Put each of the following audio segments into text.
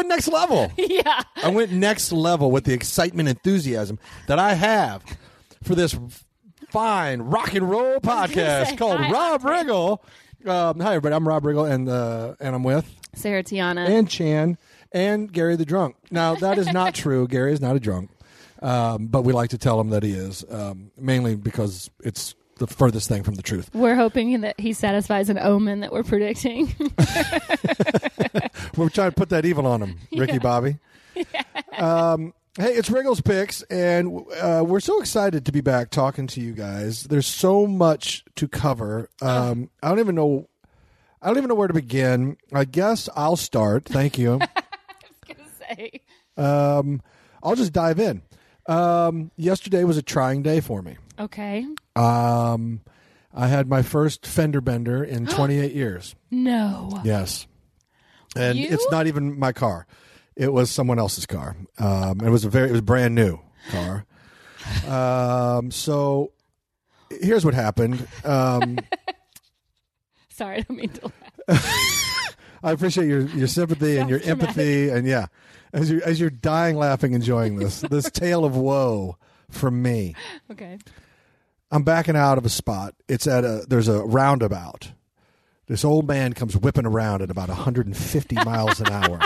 went next level. yeah. I went next level with the excitement, enthusiasm that I have for this fine rock and roll podcast called hi, Rob Riggle. Um, hi, everybody. I'm Rob Riggle, and uh, and I'm with Sarah Tiana. and Chan and Gary the drunk. Now that is not true. Gary is not a drunk, um, but we like to tell him that he is, um, mainly because it's the furthest thing from the truth. we're hoping that he satisfies an omen that we're predicting. We're trying to put that evil on him, Ricky Bobby. Um, hey, it's Riggle's Picks, and uh, we're so excited to be back talking to you guys. There's so much to cover. Um, I don't even know. I don't even know where to begin. I guess I'll start. Thank you. I was gonna say. um, I'll just dive in. Um, yesterday was a trying day for me. Okay. Um, I had my first fender bender in 28 years. No. Yes. And You? it's not even my car. It was someone else's car. Um, it was a very it was brand new car. Um, so here's what happened. Um, Sorry, I don't mean to laugh. I appreciate your, your sympathy and your empathy and yeah. As you as you're dying laughing enjoying this this tale of woe from me. Okay. I'm backing out of a spot. It's at a there's a roundabout. This old man comes whipping around at about 150 miles an hour.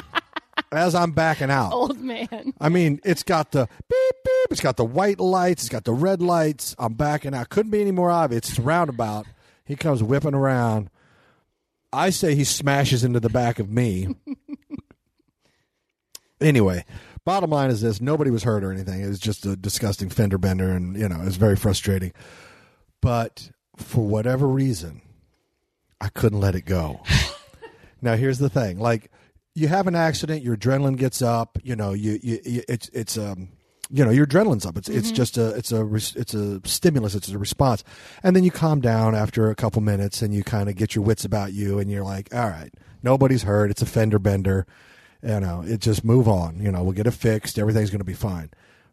As I'm backing out. Old man. I mean, it's got the beep beep. It's got the white lights. It's got the red lights. I'm backing out. Couldn't be any more obvious. It's a roundabout. He comes whipping around. I say he smashes into the back of me. anyway, bottom line is this: nobody was hurt or anything. It was just a disgusting fender bender, and you know, it was very frustrating. But for whatever reason, I couldn't let it go. now, here's the thing: like you have an accident, your adrenaline gets up. You know, you, you, you it's it's um you know your adrenaline's up. It's it's just a it's a it's a stimulus. It's a response, and then you calm down after a couple minutes, and you kind of get your wits about you, and you're like, all right, nobody's hurt. It's a fender bender. You know, it just move on. You know, we'll get it fixed. Everything's going to be fine.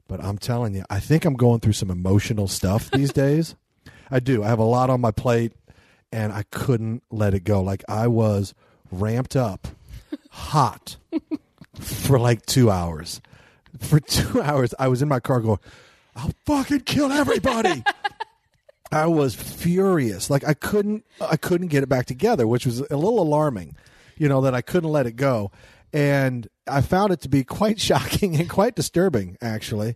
But I'm telling you, I think I'm going through some emotional stuff these days. I do. I have a lot on my plate, and I couldn't let it go. Like I was ramped up, hot for like two hours. For two hours, I was in my car going, "I'll fucking kill everybody." I was furious. Like I couldn't, I couldn't get it back together, which was a little alarming. You know that I couldn't let it go, and I found it to be quite shocking and quite disturbing. Actually,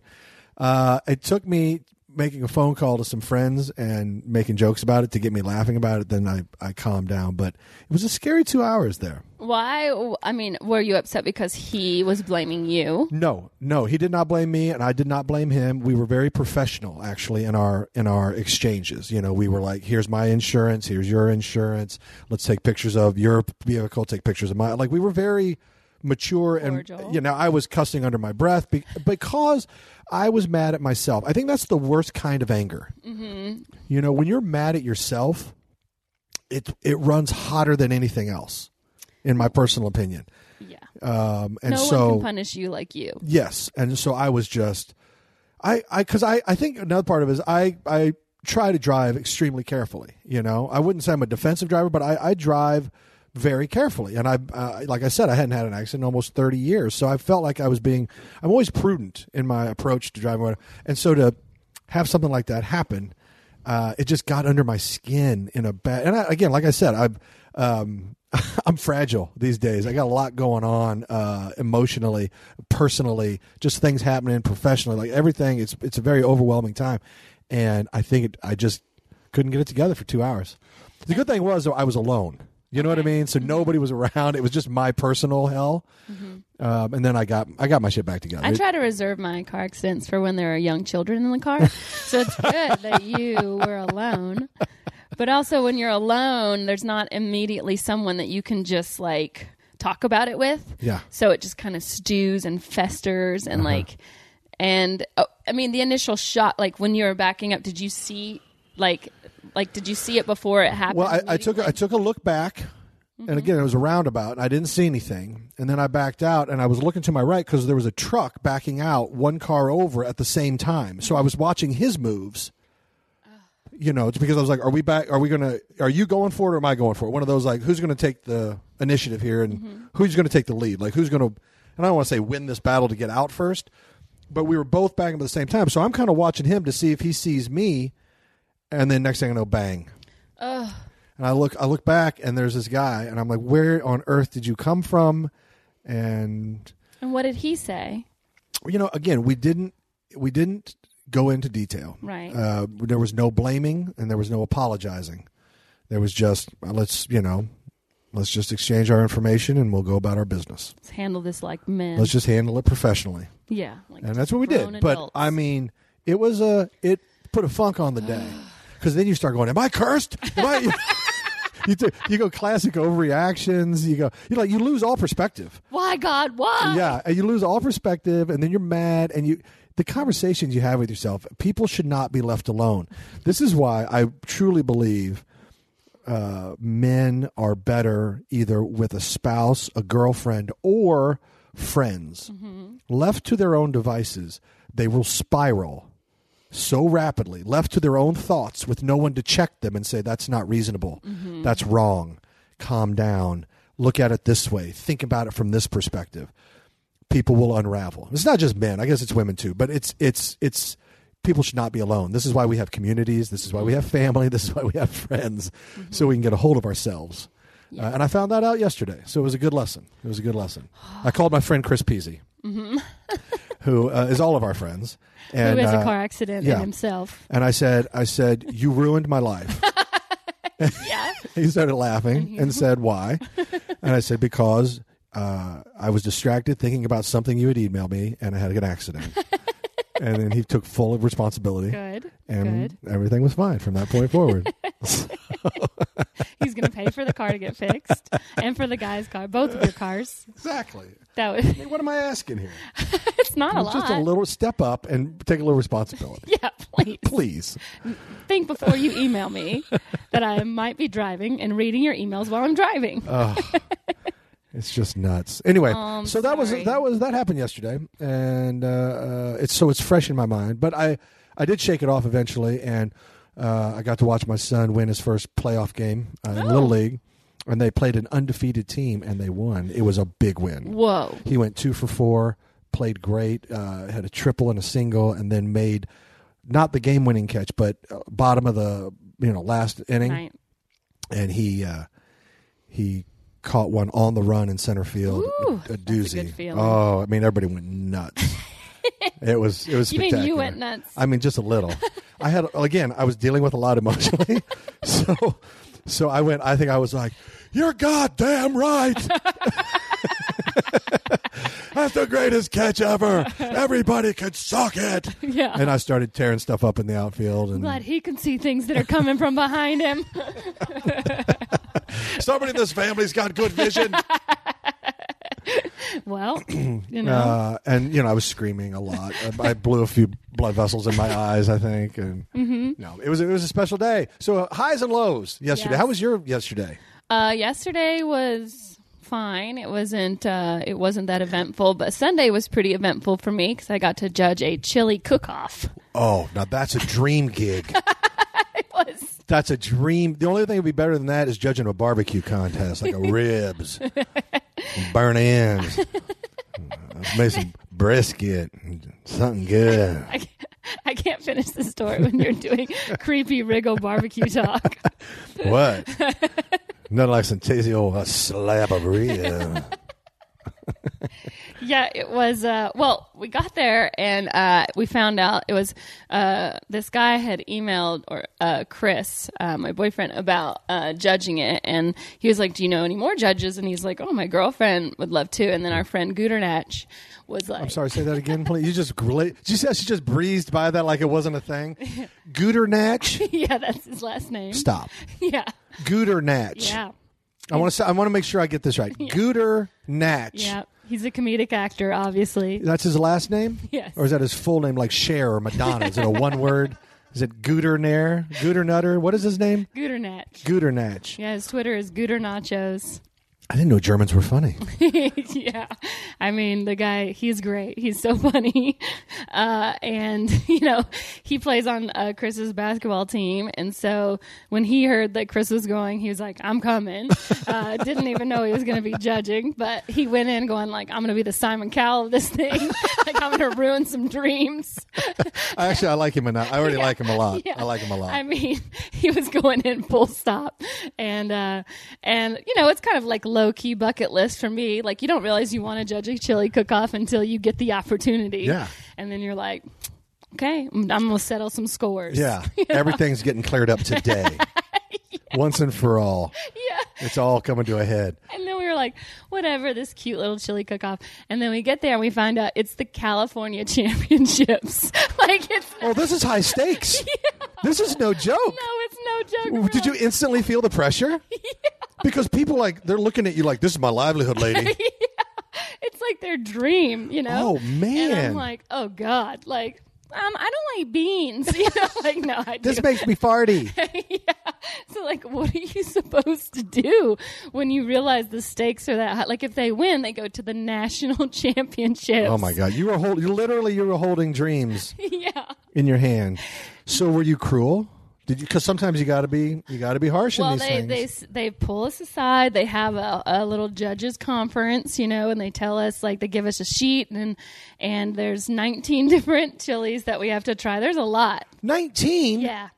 uh, it took me making a phone call to some friends and making jokes about it to get me laughing about it. Then I, I calmed down, but it was a scary two hours there. Why? I mean, were you upset because he was blaming you? No, no, he did not blame me, and I did not blame him. We were very professional, actually, in our in our exchanges. You know, we were like, "Here's my insurance. Here's your insurance. Let's take pictures of your vehicle. Take pictures of my." Like, we were very mature, and you know, I was cussing under my breath be- because I was mad at myself. I think that's the worst kind of anger. Mm-hmm. You know, when you're mad at yourself, it it runs hotter than anything else, in my personal opinion. Yeah. Um, and no so one can punish you like you. Yes, and so I was just, I, I, because I, I think another part of it is I, I try to drive extremely carefully. You know, I wouldn't say I'm a defensive driver, but I, I drive very carefully, and I, uh, like I said, I hadn't had an accident in almost 30 years, so I felt like I was being, I'm always prudent in my approach to driving, and so to have something like that happen, uh, it just got under my skin in a bad. And I, again, like I said, I'm um, I'm fragile these days. I got a lot going on uh, emotionally, personally, just things happening professionally, like everything. It's it's a very overwhelming time, and I think it, I just couldn't get it together for two hours. The good thing was though I was alone. You know what I mean? So nobody was around. It was just my personal hell, um, and then I got I got my shit back together. I try to reserve my car accidents for when there are young children in the car. so it's good that you were alone. But also, when you're alone, there's not immediately someone that you can just like talk about it with. Yeah. So it just kind of stews and festers and like, and oh, I mean, the initial shot, like when you were backing up, did you see, like, like did you see it before it happened? Well, I, I took a- I took a look back, and again it was a roundabout, and I didn't see anything. And then I backed out, and I was looking to my right because there was a truck backing out one car over at the same time. So I was watching his moves. you know, it's because I was like, are we back? Are we gonna? Are you going for it or am I going for it? One of those like, who's going to take the initiative here and Mm-hmm. who's going to take the lead? Like, who's going to? And I don't want to say win this battle to get out first, but we were both banging at the same time. So I'm kind of watching him to see if he sees me, and then next thing I know, bang. Ugh. And I look, I look back, and there's this guy, and I'm like, where on earth did you come from? And And what did he say? you know, again, we didn't, we didn't go into detail. Right. Uh, there was no blaming and there was no apologizing. There was just uh, let's you know, let's just exchange our information and we'll go about our business. Let's handle this like men. Let's just handle it professionally, yeah. Like and that's what we did. But. I mean, it was a it put a funk on the day because then you start going, "Am I cursed? Am I?" You, do, you go classic overreactions. You go, you like you lose all perspective. why God? Why? Yeah, and you lose all perspective, and then you're mad, and you the conversations you have with yourself. People should not be left alone. This is why I truly believe uh, men are better either with a spouse, a girlfriend, or friends. Left to their own devices, they will spiral so rapidly, left to their own thoughts with no one to check them and say, that's not reasonable. That's wrong. Calm down. Look at it this way. Think about it from this perspective. People will unravel. It's not just men. I guess it's women too, but it's, it's, it's, people should not be alone. This is why we have communities. This is why we have family. This is why we have friends so we can get a hold of ourselves. Uh, and I found that out yesterday. So it was a good lesson. It was a good lesson. I called my friend Chris Peasy, who uh, is all of our friends. And, Who has uh, a car accident yeah. himself? and I said, I said, you ruined my life. Yeah. he started laughing and said, why? And I said, because uh, I was distracted thinking about something you had emailed me and I had an accident. And then he took full responsibility. Good. And Good. everything was fine from that point forward. He's going to pay for the car to get fixed and for the guy's car, both of your cars. exactly. That was, what am I asking here? it's not a lot. Just a little step up and take a little responsibility. yeah, please. Please. Think before you email me that I might be driving and reading your emails while I'm driving. It's just nuts. Anyway, Oh, so that was that was that happened yesterday, and uh, uh, it's so it's fresh in my mind. But I I did shake it off eventually, and uh, I got to watch my son win his first playoff game uh, in Oh. little league, and they played an undefeated team and they won. It was a big win. Whoa. He went two for four, played great, uh, had a triple and a single, and then made not the game winning catch, but uh, bottom of the you know last inning Right. and he uh, he caught one on the run in center field, Ooh, a, a a doozy. good. Oh, I mean, everybody went nuts. it was it was. You mean you went nuts? I mean, just a little. I had again. I was dealing with a lot emotionally, so so I went. I think I was like, "You're goddamn right." That's the greatest catch ever. Everybody could suck it. Yeah. And I started tearing stuff up in the outfield, and Glad he can see things that are coming from behind him. somebody in this family's got good vision. Well, you know. Uh, and you know, I was screaming a lot. I, I blew a few blood vessels in my eyes, I think. And Mm-hmm. no, it was it was a special day. So uh, highs and lows yesterday. Yes. How was your yesterday? Uh, yesterday was fine. It wasn't. Uh, it wasn't that eventful, but Sunday was pretty eventful for me because I got to judge a chili cook-off. Oh, now that's a dream gig. It was. That's a dream. The only thing that would be better than that is judging a barbecue contest, like a ribs, burn ends, made some brisket, something good. I, can't- I can't finish the story when you're doing creepy Riggle barbecue talk. What? Nothing like some tasty old uh, slab of rib. Yeah, it was. Uh, well, we got there and uh, we found out it was uh, this guy had emailed or uh, Chris, uh, my boyfriend, about uh, judging it, and he was like, "Do you know any more judges?" And he's like, "Oh, my girlfriend would love to." And then our friend Gudernach was like, I'm sorry, say that again, please. You just did you she just breezed by that like it wasn't a thing? Gooternatch? "Yeah, that's his last name." Stop. Yeah, Gooternatch. yeah, I want to say I want to make sure I get this right. Gooternatch. yeah. He's a comedic actor, obviously. That's his last name? Yes. Or is that his full name like Cher or Madonna? Is it a one word? Is it Gooternair? Gooternutter? What is his name? Gudernach. Gooternatch. Yeah, his Twitter is Gooder Nachos. I didn't know Germans were funny. yeah. I mean, the guy, he's great. He's so funny. Uh, and, you know, he plays on uh, Chris's basketball team. And so when he heard that Chris was going, he was like, I'm coming. Uh, didn't even know he was going to be judging, but he went in going like, I'm going to be the Simon Cowell of this thing. like, I'm going to ruin some dreams. Actually, I like him enough. I already like him a lot. Yeah. I like him a lot. I mean, he was going in full stop, and uh, and you know, it's kind of like low key bucket list for me. Like you don't realize you want to judge a chili cook off until you get the opportunity. Yeah. and then you're like, okay, I'm, I'm gonna settle some scores. yeah, everything's getting cleared up today, once and for all. yeah. It's all coming to a head. And then we were like, whatever, this cute little chili cook off. And then we get there and we find out it's the California Championships. like it's Oh, this is high stakes. This is no joke. no, it's no joke. Did you instantly feel the pressure? Because people like they're looking at you like this is my livelihood, lady. it's like their dream, you know? Oh, man. And I'm like, oh God, like, um, I don't like beans. You know, like, no, I do. this makes me farty. yeah. So, like, what are you supposed to do when you realize the stakes are that high? Like, if they win, they go to the national championships. Oh my god, you were holding literally you were holding dreams yeah. in your hand. So were you cruel? Did you? Because sometimes you got to be you got to be harsh Well, in these they, things. they they pull us aside. They have a, a little judges conference, you know, and they tell us like they give us a sheet and and there's 19 different chilies that we have to try. There's a lot. Nineteen. Yeah,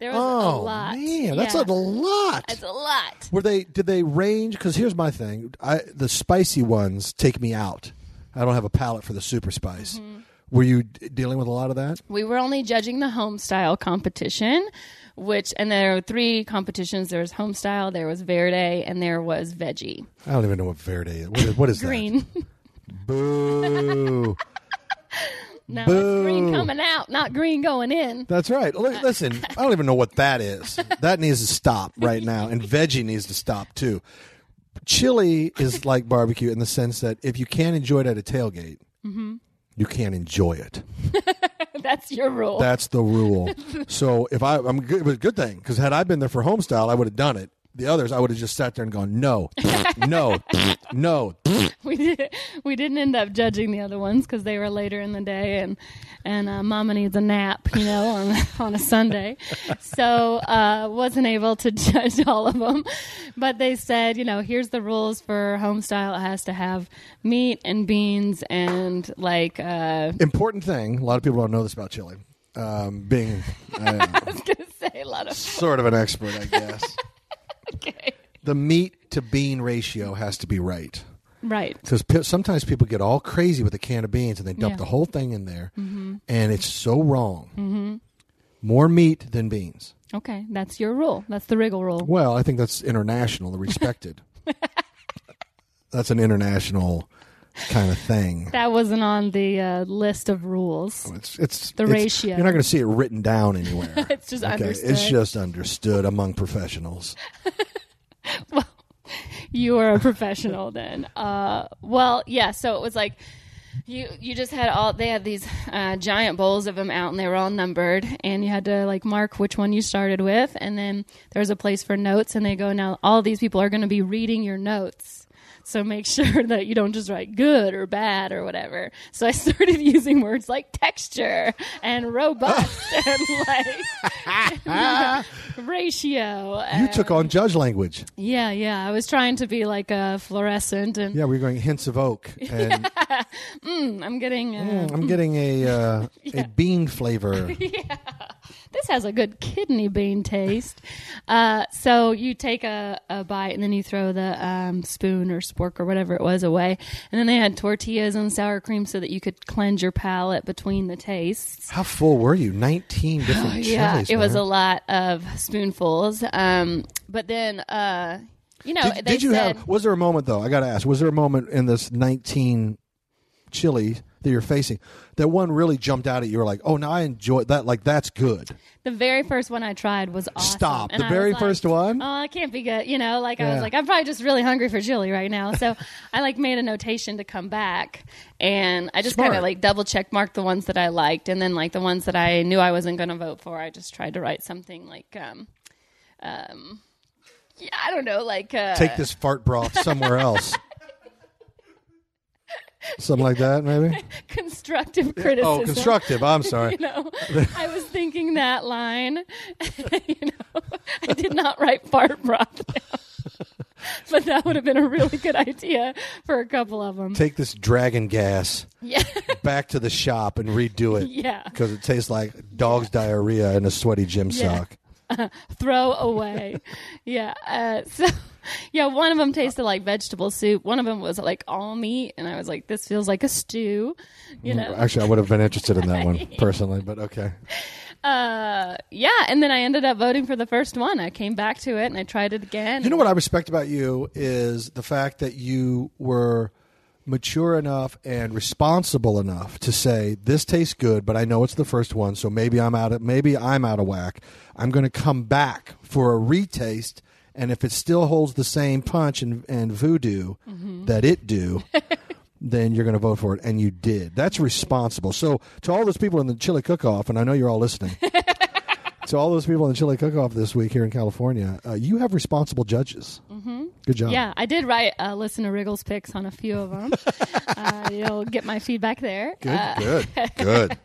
there was Oh a lot. man, that's yeah. a lot. That's a lot. Were they? Did they range? Because here's my thing: I, the spicy ones take me out. I don't have a palate for the super spice. Mm-hmm. Were you d- dealing with a lot of that? We were only judging the home style competition, which and there were three competitions. There was home style, there was verde, and there was veggie. I don't even know what verde is. What is, what is Green. that? Boo. no, Boo. it's green coming out, not green going in. That's right. Look, listen, I don't even know what that is. That needs to stop right now, and veggie needs to stop too. Chili is like barbecue in the sense that if you can't enjoy it at a tailgate, Mm-hmm. You can't enjoy it. That's your rule. That's the rule. so if I, I'm good, it was a good thing because had I been there for home style, I would have done it. The others, I would have just sat there and gone, no, no, no. we did, we didn't end up judging the other ones because they were later in the day and and uh, mama needs a nap you know on, on a sunday so uh, wasn't able to judge all of them but they said you know here's the rules for home style it has to have meat and beans and like uh, Important thing. A lot of people don't know this about chili. Um, being uh, i was gonna say a lot of sort of an expert, I guess. okay The meat to bean ratio has to be right. right because pe- sometimes people get all crazy with a can of beans and they dump Yeah. the whole thing in there, and it's so wrong. Mm-hmm. More meat than beans. okay that's your rule that's the Riggle rule Well, I think that's international, the respected. that's an international kind of thing. that wasn't on the uh, list of rules It's it's The it's- ratio. You're not going to see it written down anywhere. it's just Okay, understood it's just understood among professionals. Well, you are a professional then. Uh, well, yeah. So it was like you you just had all they had these uh, giant bowls of them out, and they were all numbered, and you had to like mark which one you started with, and then there was a place for notes, and they go now all these people are going to be reading your notes. So make sure that you don't just write good or bad or whatever. So I started using words like texture and robust and like ratio. You took on judge language. yeah, yeah. I was trying to be like a fluorescent, and Yeah, we're going hints of oak, and I'm getting. Uh, I'm getting a uh, a bean flavor. This has a good kidney bean taste. Uh, so you take a, a bite, and then you throw the um, spoon or spork or whatever it was away, and then they had tortillas and sour cream so that you could cleanse your palate between the tastes. How full were you? Nineteen different Oh, yeah, chilies. it was a lot of spoonfuls. Um, but then, uh, you know, Did, they did you said, have? Was there a moment though? I got to ask. Was there a moment in this nineteen chili that you're facing that one really jumped out at you? Were like, oh, now I enjoy that. Like that's good. The very first one I tried was awesome. Stop. And The I very like, first one? Oh, it can't be good. You know, like I was like, I'm probably just really hungry for chili right now. So I like made a notation to come back, and I just kind of like double check marked the ones that I liked, and then like the ones that I knew I wasn't going to vote for, I just tried to write something like, um, um, yeah, I don't know, like uh, Take this fart broth somewhere else. Something like that, maybe. constructive criticism. Oh, constructive. I'm sorry. you know, I was thinking that line. you know, I did not write fart broth but that would have been a really good idea for a couple of them. Take this dragon gas Yeah, back to the shop and redo it yeah. because it tastes like dog's diarrhea in a sweaty gym Yeah. sock. Throw away. yeah. Uh, so, yeah, one of them tasted like vegetable soup. One of them was like all meat, and I was like, "This feels like a stew." You know. Actually, I would have been interested in that one personally, but okay. Uh, yeah, and then I ended up voting for the first one. I came back to it and I tried it again. You know what I respect about you is the fact that you were mature enough and responsible enough to say this tastes good, but I know it's the first one, so maybe I'm out of maybe I'm out of whack. I'm going to come back for a retaste, and if it still holds the same punch and, and voodoo that it do. Then you're going to vote for it, and you did. That's responsible. So, to all those people in the chili cook-off, and I know you're all listening, to all those people in the chili cook-off this week here in California, uh, you have responsible judges. Mm-hmm. Good job. Yeah, I did write uh, listen to Riggle's picks on a few of them. uh, you'll get my feedback there. Good, Uh, good, good.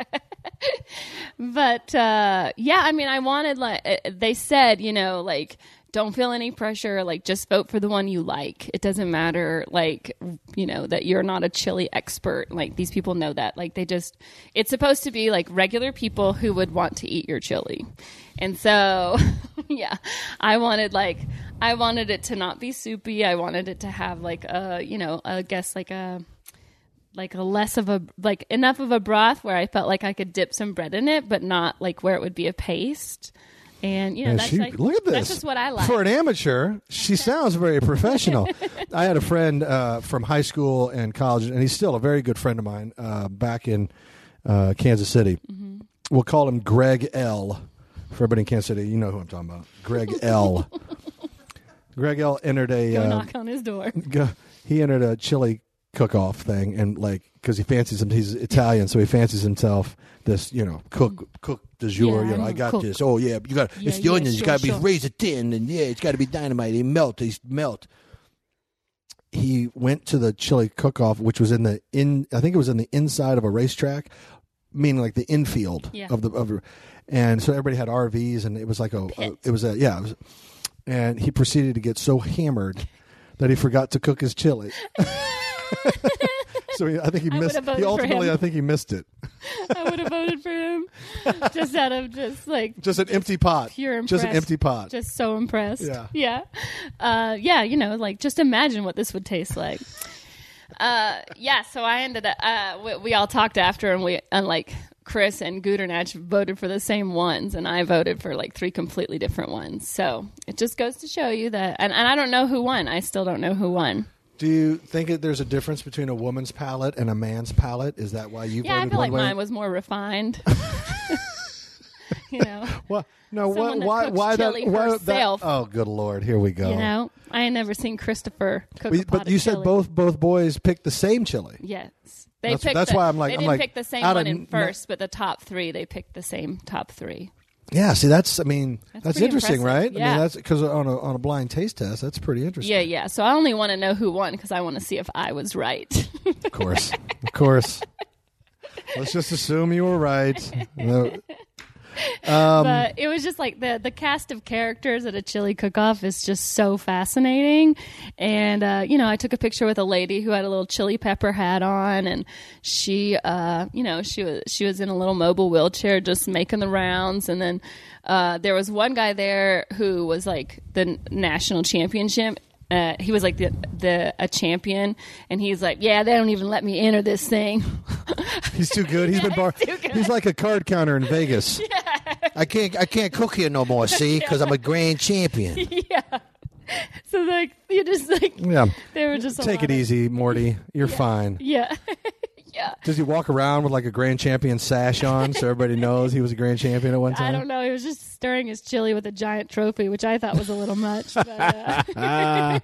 but uh, yeah, I mean, I wanted like uh, they said, you know, like don't feel any pressure. Like just vote for the one you like. It doesn't matter, like you know, that you're not a chili expert. Like these people know that. Like they just, it's supposed to be like regular people who would want to eat your chili. And so, yeah, I wanted like I wanted it to not be soupy. I wanted it to have like a, you know, I guess like a like a less of a like enough of a broth where I felt like I could dip some bread in it, but not like where it would be a paste. And you know, And that's she- like, look at this. That's just what I like. For an amateur, she sounds very professional. I had a friend uh, from high school and college, and he's still a very good friend of mine uh, back in uh, Kansas City. Mm-hmm. We'll call him Greg L. For everybody in Kansas City, you know who I'm talking about. Greg L. Greg L. entered a Go uh, knock on his door. go, he entered a chili cook-off thing and like because he fancies him he's italian so he fancies himself this you know cook cook de jour Yeah, you know I'm got cook. this oh yeah you got Yeah, it's the yeah, onions you sure, got to sure. be razor thin and yeah it's got to be dynamite they melt they melt he went to the chili cook-off which was in the in i think it was in the inside of a racetrack meaning like the infield Yeah. of the of the- and so everybody had rvs and it was like a, a Pit. it was a yeah it was, and he proceeded to get so hammered that he forgot to cook his chili. so he, I think he I missed. He ultimately. I think he missed it. I would have voted for him just out of just like Just an empty pot. pure Just an empty pot. just so impressed. Yeah. Yeah. Uh, yeah, you know, like just imagine what this would taste like. Uh, yeah, so I ended up, uh, we, we all talked after and we, and like Chris and Gudernach voted for the same ones and I voted for like three completely different ones. So it just goes to show you that, and, and I don't know who won. I still don't know who won. Do you think that there's a difference between a woman's palate and a man's palate? Is that why you Yeah, I feel like way? mine was more refined. you know, Well, no. What, why? Why that? Why that? Oh, good lord! Here we go. you know, I ain't never seen Christopher cook But- a pot but of you said chili. both both boys picked the same chili. Yes. They That's- picked that's the- why I'm like- they I'm didn't like, pick the same one in n- first, but the top three they picked the same top three. Yeah. See, that's. I mean, that's, That's interesting, impressive. right? I Yeah. mean, that's because on a on a blind taste test, that's pretty interesting. Yeah, yeah. So I only want to know who won because I want to see if I was right. Of course. of course. Let's just assume you were right. No- Um, but it was just like the the cast of characters at a chili cook off is just so fascinating. And uh, you know, I took a picture with a lady who had a little chili pepper hat on, and she, uh, you know, she was she was in a little mobile wheelchair, just making the rounds. And then uh, there was one guy there who was like the national championship. Uh, he was like the the a champion, and he's like, yeah, they don't even let me enter this thing. he's too good. He's been bar- too good. He's like a card counter in Vegas. I can't I can't cook here no more, see, because I'm a grand champion. yeah. So like you just like Yeah. they were just a Take lot it of- easy, Morty. You're fine. Yeah. Yeah. Does he walk around with like a grand champion sash on so everybody knows he was a grand champion at one time? I don't know. He was just stirring his chili with a giant trophy, which I thought was a little much. But, uh,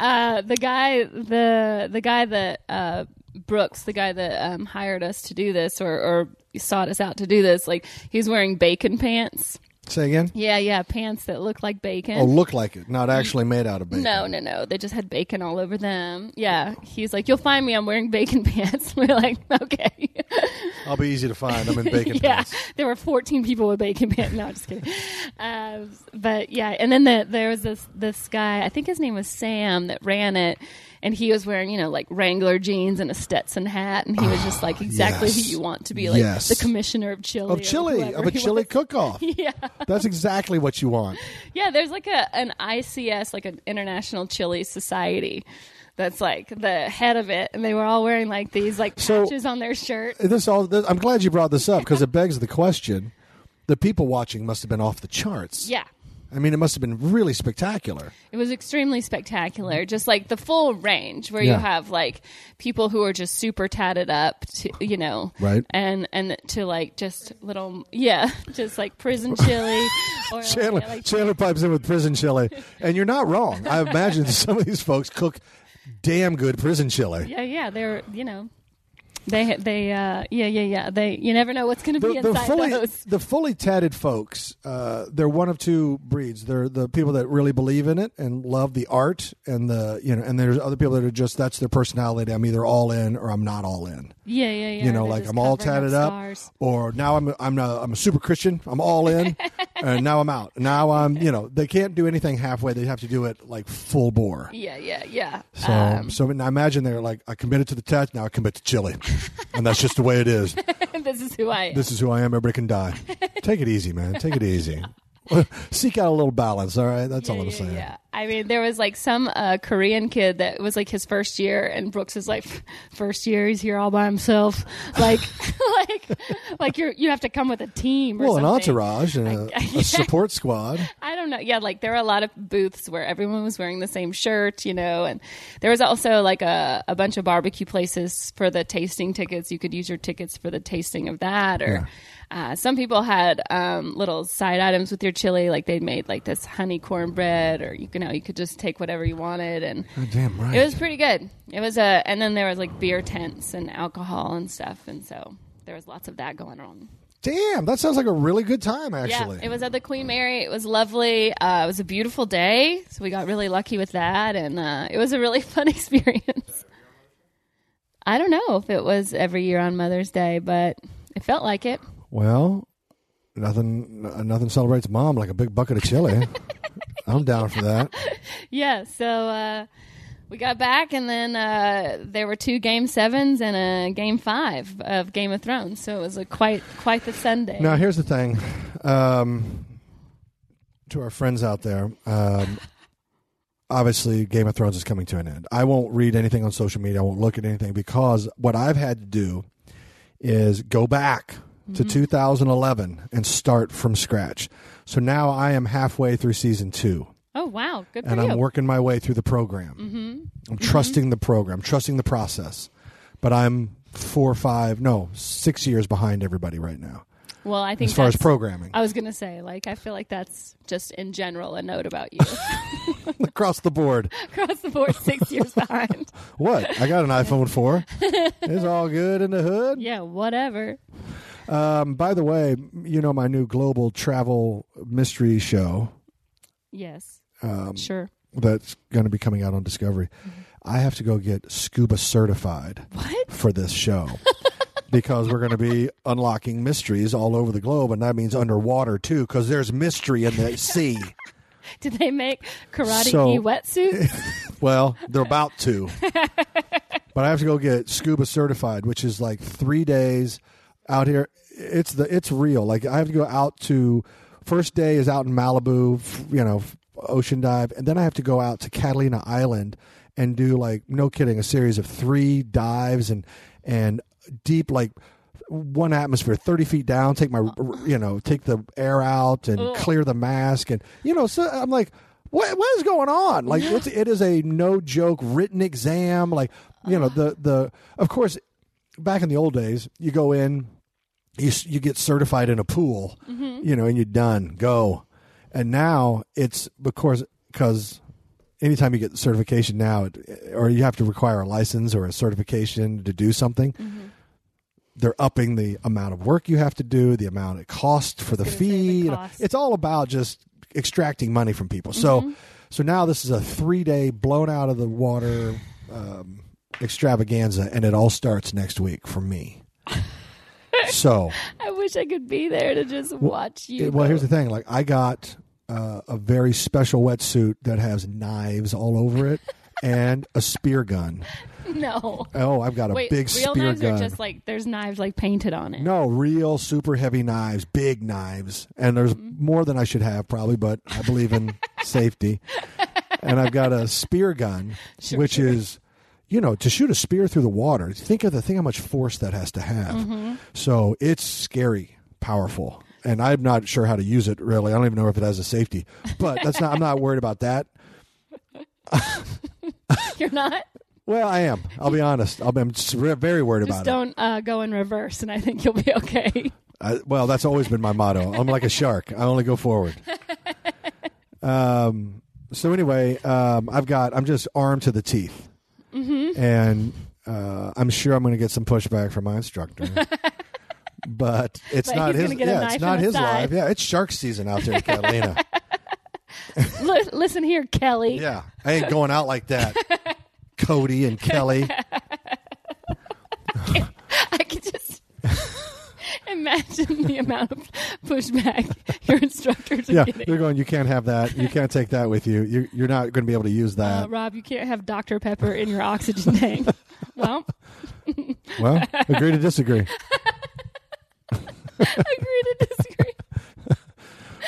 uh, the guy, the the guy that uh, Brooks, the guy that um, hired us to do this or, or sought us out to do this, like he's wearing bacon pants. Say again. Yeah, yeah, pants that look like bacon. Oh, look like it, not actually made out of bacon. No, no, no. They just had bacon all over them. Yeah. He's like, You'll find me. I'm wearing bacon pants. We're like, Okay. I'll be easy to find. I'm in bacon pants. yeah. pants. There were 14 people with bacon pants. No, just kidding. Um, but yeah. And then the, there was this, this guy, I think his name was Sam, that ran it. And he was wearing, you know, like Wrangler jeans and a Stetson hat. And he was just like exactly yes. who you want to be like Yes. the commissioner of chili. Of whoever of a he chili cook-off. Yeah. That's exactly what you want. Yeah, there's like a an ICS, like an International Chili Society. That's like the head of it, and they were all wearing like these like So- patches on their shirt. Uh, this all. This, I'm glad you brought this up because it begs the question: the people watching must have been off the charts. Yeah, I mean, it must have been really spectacular. it was extremely spectacular. Just like the full range, where Yeah. you have like people who are just super tatted up, to, you know, Right. and and to like just little, yeah, just like prison chili. or Chandler, like, like Chandler pipes in with prison chili, and you're not wrong. I imagine some of these folks cook damn good prison chili. yeah, yeah, they're you know. They, they, uh, yeah, yeah, yeah. They, you never know what's going to be The, the inside fully those. the fully tatted folks, uh, they're one of two breeds. They're the people that really believe in it and love the art, and the you know, and there's other people that are just that's their personality. I'm either all in or I'm not all in. Yeah, yeah, yeah. you know, They're like I'm all tatted up, scars. or now I'm I'm a, I'm a super Christian. I'm all in, and now I'm out. Now I'm you know they can't do anything halfway. They have to do it like full bore. Yeah, yeah, yeah. So Um, so I imagine they're like I committed to the tat. Now I commit to chili, and that's just the way it is. this is who I am. This is who I am. Everybody can die. Take it easy, man. Take it easy. Seek out a little balance. All right, that's yeah, all I'm yeah, saying. yeah. I mean, there was like some uh, Korean kid that was like his first year, and Brooks is like, first year he's here all by himself. Like, like, like you're you have to come with a team. Or Well, an entourage and a, Yeah. a support squad. I don't know. Yeah, like there were a lot of booths where everyone was wearing the same shirt, you know, and there was also like a, a bunch of barbecue places for the tasting tickets. You could use your tickets for the tasting of that, or uh, some people had um, little side items with your chili, like they made like this honey cornbread, or you know you could just take whatever you wanted, and Oh, damn right. it was pretty good. It was a, and then there was like beer tents and alcohol and stuff, and so there was lots of that going on. damn, that sounds like a really good time. Actually, Yeah, it was at the Queen Mary. It was lovely. Uh, it was a beautiful day, so we got really lucky with that, and uh, it was a really fun experience. I don't know if it was every year on Mother's Day, but it felt like it. Well, nothing nothing celebrates mom like a big bucket of chili. I'm down for that. Yeah, so uh, we got back, and then uh, there were two game sevens and a game five of Game of Thrones. So it was a quite quite the Sunday. Now, here's the thing. Um, to our friends out there, um, obviously, Game of Thrones is coming to an end. I won't read anything on social media. I won't look at anything because what I've had to do is go back to 2011 and start from scratch. So now I am halfway through season two. Oh wow, good for and you. I'm working my way through the program. Mm-hmm. I'm trusting the program, trusting the process. But I'm four, five, no, six years behind everybody right now well, I think as far as programming I was gonna say, like, I feel like that's just in general a note about you. across the board. Across the board, six years behind. What? I got an iPhone 4. it's all good in the hood. Yeah, whatever. Um, by the way, you know my new global travel mystery show Yes, um, sure. that's going to be coming out on Discovery. I have to go get scuba certified. What? for this show because we're going to be unlocking mysteries all over the globe, and that means underwater too, because there's mystery in the sea. Did they make karate So- wetsuits? Well, they're about to, but I have to go get scuba certified, which is like three days out here. It's the it's real. Like I have to go out to first day is out in Malibu, you know, ocean dive, and then I have to go out to Catalina Island and do like no kidding a series of three dives and and deep like one atmosphere 30 feet down take my you know take the air out and clear the mask and you know so i'm like what what is going on? Like it's, it is a no joke written exam like you know the the of course back in the old days you go in you you get certified in a pool you know and you're done go and now it's because because anytime you get certification now or you have to require a license or a certification to do something they're upping the amount of work you have to do, the amount it costs for the gonna the fee. Cost. it's all about just extracting money from people. Mm-hmm. So, so now this is a three day blown out of the water um, extravaganza, and it all starts next week for me. so, I wish I could be there to just watch you. well, go. here's the thing: like, I got uh, a very special wetsuit that has knives all over it and a spear gun. no. Oh, I've got a Wait, big real spear knives gun. are just like there's knives like painted on it. No, real super heavy knives, big knives. And there's Mm-hmm. more than I should have probably, but I believe in safety. And I've got a spear gun, Sure, which sure. is, you know, to shoot a spear through the water. Think of the think how much force that has to have. Mm-hmm. So it's scary, powerful. And I'm not sure how to use it really. I don't even know if it has a safety. But that's not I'm not worried about that. You're not. Well, I am. I'll be honest. I'll be, I'm very worried Just about it. don't uh, go in reverse, and I think you'll be okay. I, well, that's always been my motto. I'm like a shark. I only go forward. Um. So anyway, um, I've got. I'm just armed to the teeth, mm-hmm. and uh, I'm sure I'm going to get some pushback from my instructor. but it's But not his. gonna get a Yeah, it's not his side. life. Yeah, it's shark season out there in Catalina. Li- Listen here, Kelly. yeah, I ain't going out like that. Cody and Kelly. I could just imagine the amount of pushback your instructors are Yeah, getting. they're going. You can't have that. You can't take that with you. you you're not going to be able to use that. Uh, Rob, you can't have Dr. Pepper in your oxygen tank. well, well, agree to disagree. agree to disagree.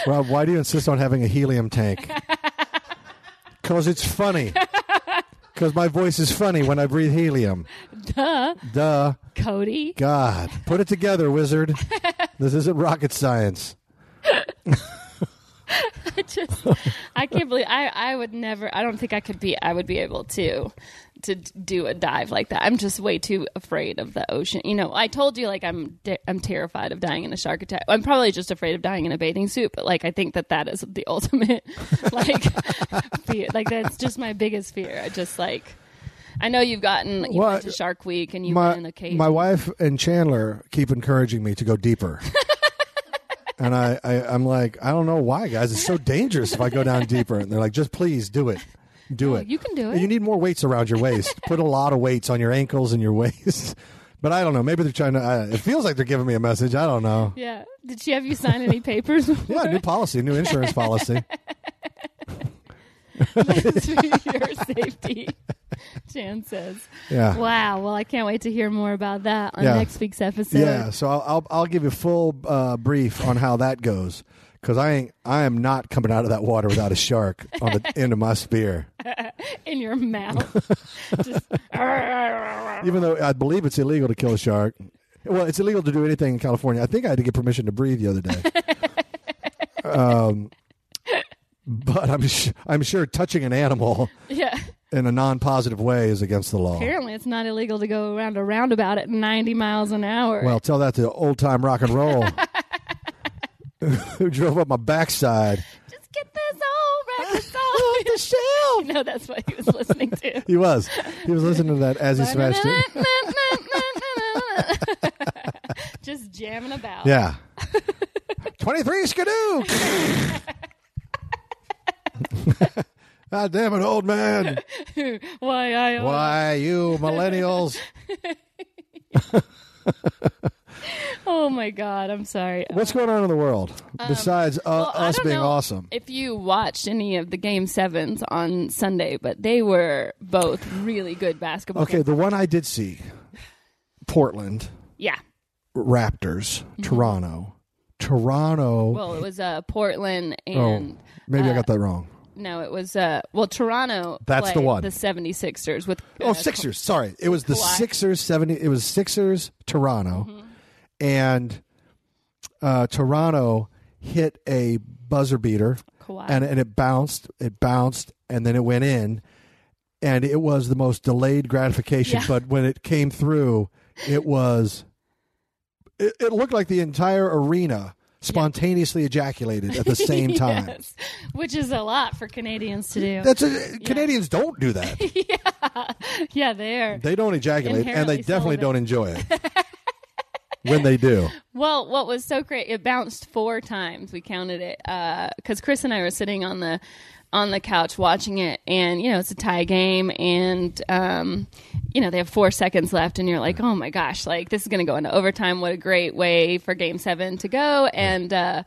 Rob, why do you insist on having a helium tank? Because it's funny. Because my voice is funny when I breathe helium. Duh, Duh. Cody. God. Put it together, wizard. This isn't rocket science. I just, I can't believe I, I would never. I don't think I could be. I would be able to, to do a dive like that. I'm just way too afraid of the ocean. You know, I told you like I'm, I'm terrified of dying in a shark attack. I'm probably just afraid of dying in a bathing suit. But like, I think that that is the ultimate, like, fear. Like that's just my biggest fear. I just like. I know you've gotten you Well, went to Shark Week and you My, the cave. my wife and Chandler keep encouraging me to go deeper. and I, I, I'm like, I don't know why, guys. It's so dangerous if I go down deeper. And they're like, just please do it. Do it. you can do it. You need more weights around your waist. Put a lot of weights on your ankles and your waist. But I don't know. Maybe they're trying to. Uh, it feels like they're giving me a message. I don't know. Yeah. Did she have you sign any papers? Yeah, new policy, new insurance policy. For your safety. Jan says. Yeah. Wow. Well, I can't wait to hear more about that on Yeah. next week's episode. Yeah, so I'll I'll, I'll give you a full uh, brief on how that goes because I ain't I am not coming out of that water without a shark on the end of my spear. In your mouth. Just, Even though I believe it's illegal to kill a shark. Well, it's illegal to do anything in California. I think I had to get permission to breathe the other day. um, but I'm sh- I'm sure touching an animal yeah. in a non-positive way is against the law. Apparently, it's not illegal to go around a roundabout at 90 miles an hour. Well, tell that to old time rock and roll who drove up my backside. just get this old record Off the shelf. No, that's what he was listening to. He was. He was listening to that as he smashed it. just jamming about. Yeah. 23 skidoo. God damn it, old man. Why I Why, you millennials. Oh my god, I'm sorry. What's going on in the world besides uh, Um, Well, I us don't being know awesome? If you watched any of the game sevens on Sunday, but they were both really good basketball. Okay, games. the one I did see Portland, Yeah. Raptors, Toronto. Toronto. Mm-hmm. Well, it was uh, Portland oh, and maybe I uh, got that wrong. no, it was uh, well Toronto. That's the one. The 76ers with Oh, uh, Sixers. Sorry, it was the Kawhi. Sixers. Seventy. It was Sixers. Toronto, Mm-hmm. And uh, Toronto hit a buzzer beater, Kawhi. and and it bounced. It bounced, and then it went in, and it was the most delayed gratification. Yeah. But when it came through, it was. It, it looked like the entire arena spontaneously ejaculated at the same time. Yes. Which is a lot for Canadians to do. That's a, Canadians don't do that. yeah, there. They are. They don't ejaculate, and they definitely celibate. don't enjoy it. when they do. Well, what was so great? It bounced four times. We counted it because Chris and I were sitting on the on the couch watching it, and you know it's a tie game, and um, you know they have four seconds left, and you're like, oh my gosh, like this is going to go into overtime. What a great way for Game Seven to go, and. Uh,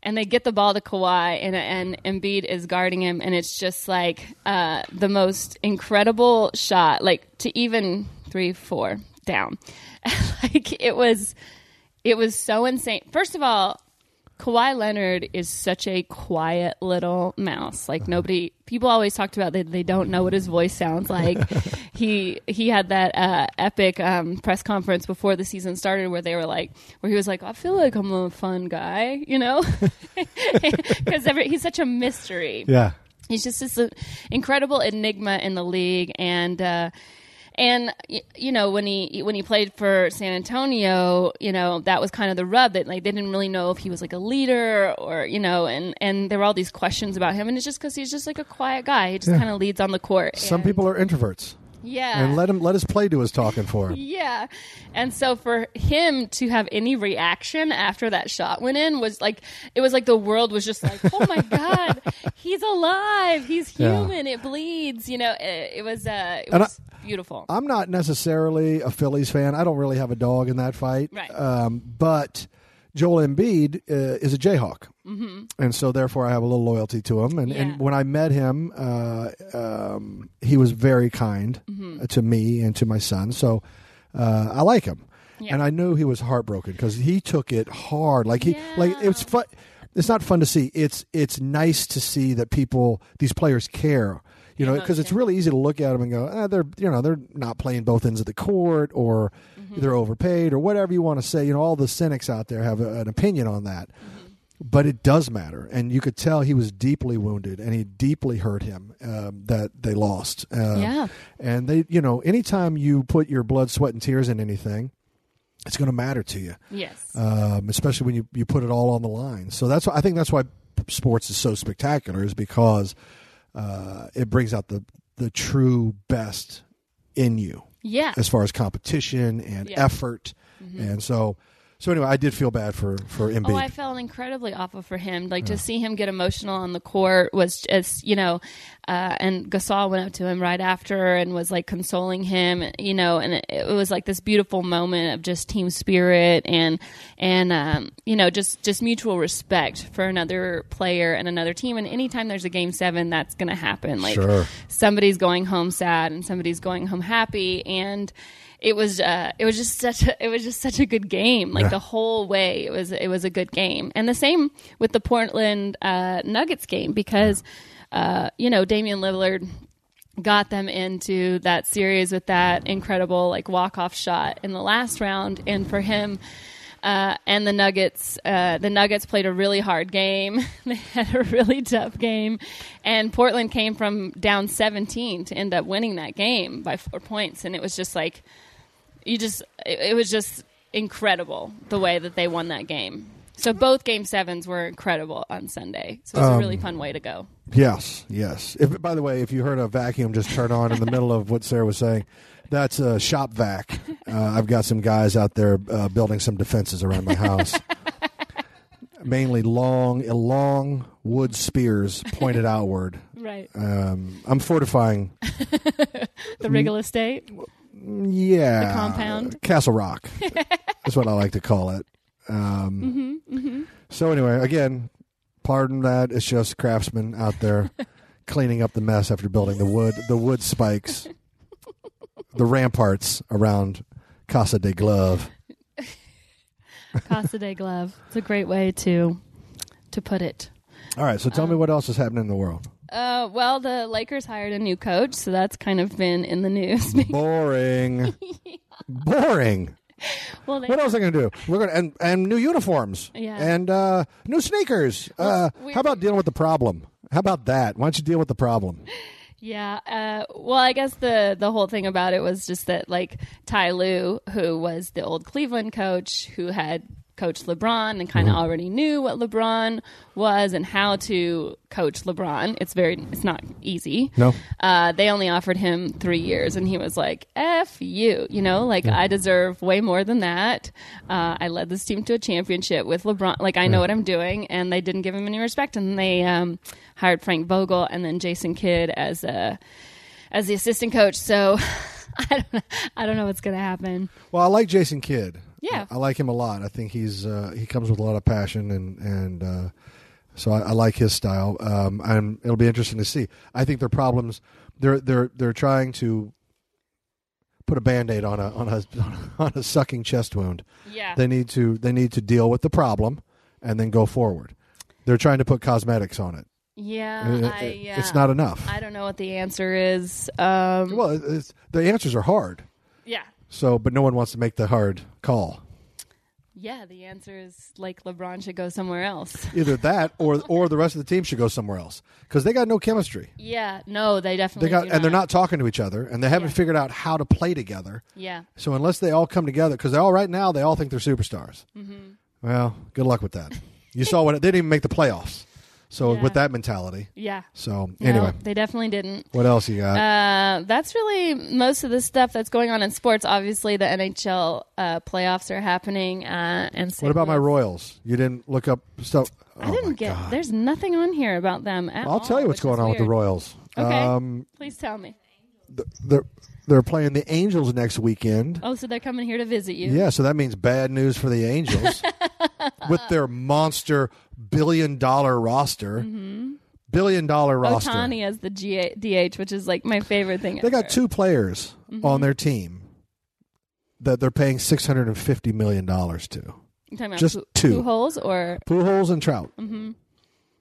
and they get the ball to Kawhi, and and Embiid is guarding him, and it's just like uh, the most incredible shot, like to even three, four down, like it was, it was so insane. First of all, Kawhi Leonard is such a quiet little mouse. Like nobody, people always talked about that they don't know what his voice sounds like. he he had that uh, epic um, press conference before the season started where they were like, where he was like, I feel like I'm a fun guy, you know, because he's such a mystery. Yeah. He's just this uh, incredible enigma in the league, and uh, and you know when he when he played for San Antonio, you know that was kind of the rub that like they didn't really know if he was like a leader or you know, and and there were all these questions about him, and it's just because he's just like a quiet guy. He just Yeah. kind of leads on the court. Some and- people are introverts, yeah, and let him let his play do his talking for him. yeah. And so for him to have any reaction after that shot went in was like it was like the world was just like, "Oh my god, he's alive. He's Yeah. human. It bleeds." You know, it, it was uh it And I- was beautiful. I'm not necessarily a Phillies fan. I don't really have a dog in that fight. Right. Um, but Joel Embiid uh, is a Jayhawk, mm-hmm. and so therefore I have a little loyalty to him. And, Yeah. and when I met him, uh, um, he was very kind Mm-hmm. uh, to me and to my son. So uh, I like him, Yeah. and I knew he was heartbroken because he took it hard. Like he, like it's fun. It's not fun to see. It's it's nice to see that people, these players, care. You know, because it's really easy to look at them and go, ah, they're you know they're not playing both ends of the court, or Mm-hmm. they're overpaid, or whatever you want to say. You know, all the cynics out there have a, an opinion on that, Mm-hmm. but it does matter, and you could tell he was deeply wounded, and he deeply hurt him um, that they lost. Uh, Yeah. and they, you know, anytime you put your blood, sweat, and tears in anything, it's going to matter to you Yes. um, especially when you, you put it all on the line. So that's why I think that's why sports is so spectacular is because uh, it brings out the the true best in you yeah. as far as competition and Yeah. effort, and so so anyway, I did feel bad for for Embiid. Oh, I felt incredibly awful for him. Like to see him get emotional on the court was just, you know, uh, and Gasol went up to him right after and was like consoling him, you know, and it, it was like this beautiful moment of just team spirit and and um, you know just just mutual respect for another player and another team. And anytime there's a game seven, that's going to happen. Like Sure. somebody's going home sad and somebody's going home happy and it was uh, it was just such a, it was just such a good game like Yeah. the whole way it was it was a good game and the same with the Portland uh, Nuggets game because uh, you know Damian Lillard got them into that series with that incredible like walk off shot in the last round and for him uh, and the Nuggets, uh, the Nuggets played a really hard game. they had a really tough game, and Portland came from down 17 to end up winning that game by four points. And it was just like, you just, it, it was just incredible the way that they won that game. So both game sevens were incredible on Sunday. So it was a really fun way to go. Yes, yes. If, by the way, if you heard a vacuum just turn on in the middle of what Sarah was saying, that's a shop vac. Uh, I've got some guys out there uh, building some defenses around my house. Mainly long, long wood spears pointed outward. Right. Um, I'm fortifying. The Riggle Estate. Yeah, The compound? Castle Rock. That's what I like to call it. Um, Mm-hmm, So anyway, again, pardon that. It's just craftsmen out there cleaning up the mess after building the wood, the wood spikes, the ramparts around Casa de Glove. Casa de Glove. It's a great way to to put it. All right, so tell Um, me what else is happening in the world. Uh, well, the Lakers hired a new coach, so that's kind of been in the news. Boring. Boring. well, What else are they going to do? We're going to and, and new uniforms. Yeah. And uh, new sneakers. Uh, how about dealing with the problem? How about that? Why don't you deal with the problem? yeah. Uh, well, I guess the the whole thing about it was just that like Ty Lue, who was the old Cleveland coach, who had coach LeBron and kind of already knew what LeBron was and how to coach LeBron. It's very it's not easy. No. Uh, they only offered him three years, and he was like, "F you," you know, like I deserve way more than that. Uh, I led this team to a championship with LeBron. Like I know what I'm doing, and they didn't give him any respect, and they um, hired Frank Vogel and then Jason Kidd as a as the assistant coach. So I don't I don't know what's gonna happen. Well, I like Jason Kidd. Yeah. I, I like him a lot. I think he's uh, he comes with a lot of passion and and uh, so I, I like his style. Um, and it'll be interesting to see. I think their problems they're they're they're trying to put a band-aid on a on a on a sucking chest wound. Yeah. They need to they need to deal with the problem and then go forward. They're trying to put cosmetics on it. yeah, It- I, it- yeah. It's not enough. I don't know what the answer is. Um, well, it's, the answers are hard. So, but no one wants to make the hard call. Yeah, the answer is like LeBron should go somewhere else. Either that, or or the rest of the team should go somewhere else because they got no chemistry. Yeah, no, they definitely They got and they're not. not talking to each other, and they haven't Yeah. figured out how to play together. Yeah, So unless they all come together, because they all right now they all think they're superstars. Mm-hmm. Well, good luck with that. You saw what they didn't even make the playoffs. So Yeah. with that mentality, yeah. so No, anyway, they definitely didn't. what else you got? Uh, that's really most of the stuff that's going on in sports. Obviously, the NHL uh, playoffs are happening. Uh, and what about my Royals? You didn't look up stuff. I Oh, didn't get. God. There's nothing on here about them at I'll all, tell you what's going on with the. Royals. Okay. Um, Please tell me. They're they're playing the Angels next weekend. Oh, so they're coming here to visit you. Yeah, so that means bad news for the Angels with their monster billion dollar roster. Billion dollar roster. Mm-hmm. Ohtani as the GA, DH, which is like my favorite thing. They got two players Mm-hmm. on their team that they're paying six hundred and fifty million dollars to. Just Pu- two. Pujols or Pujols and Trout. Mm-hmm.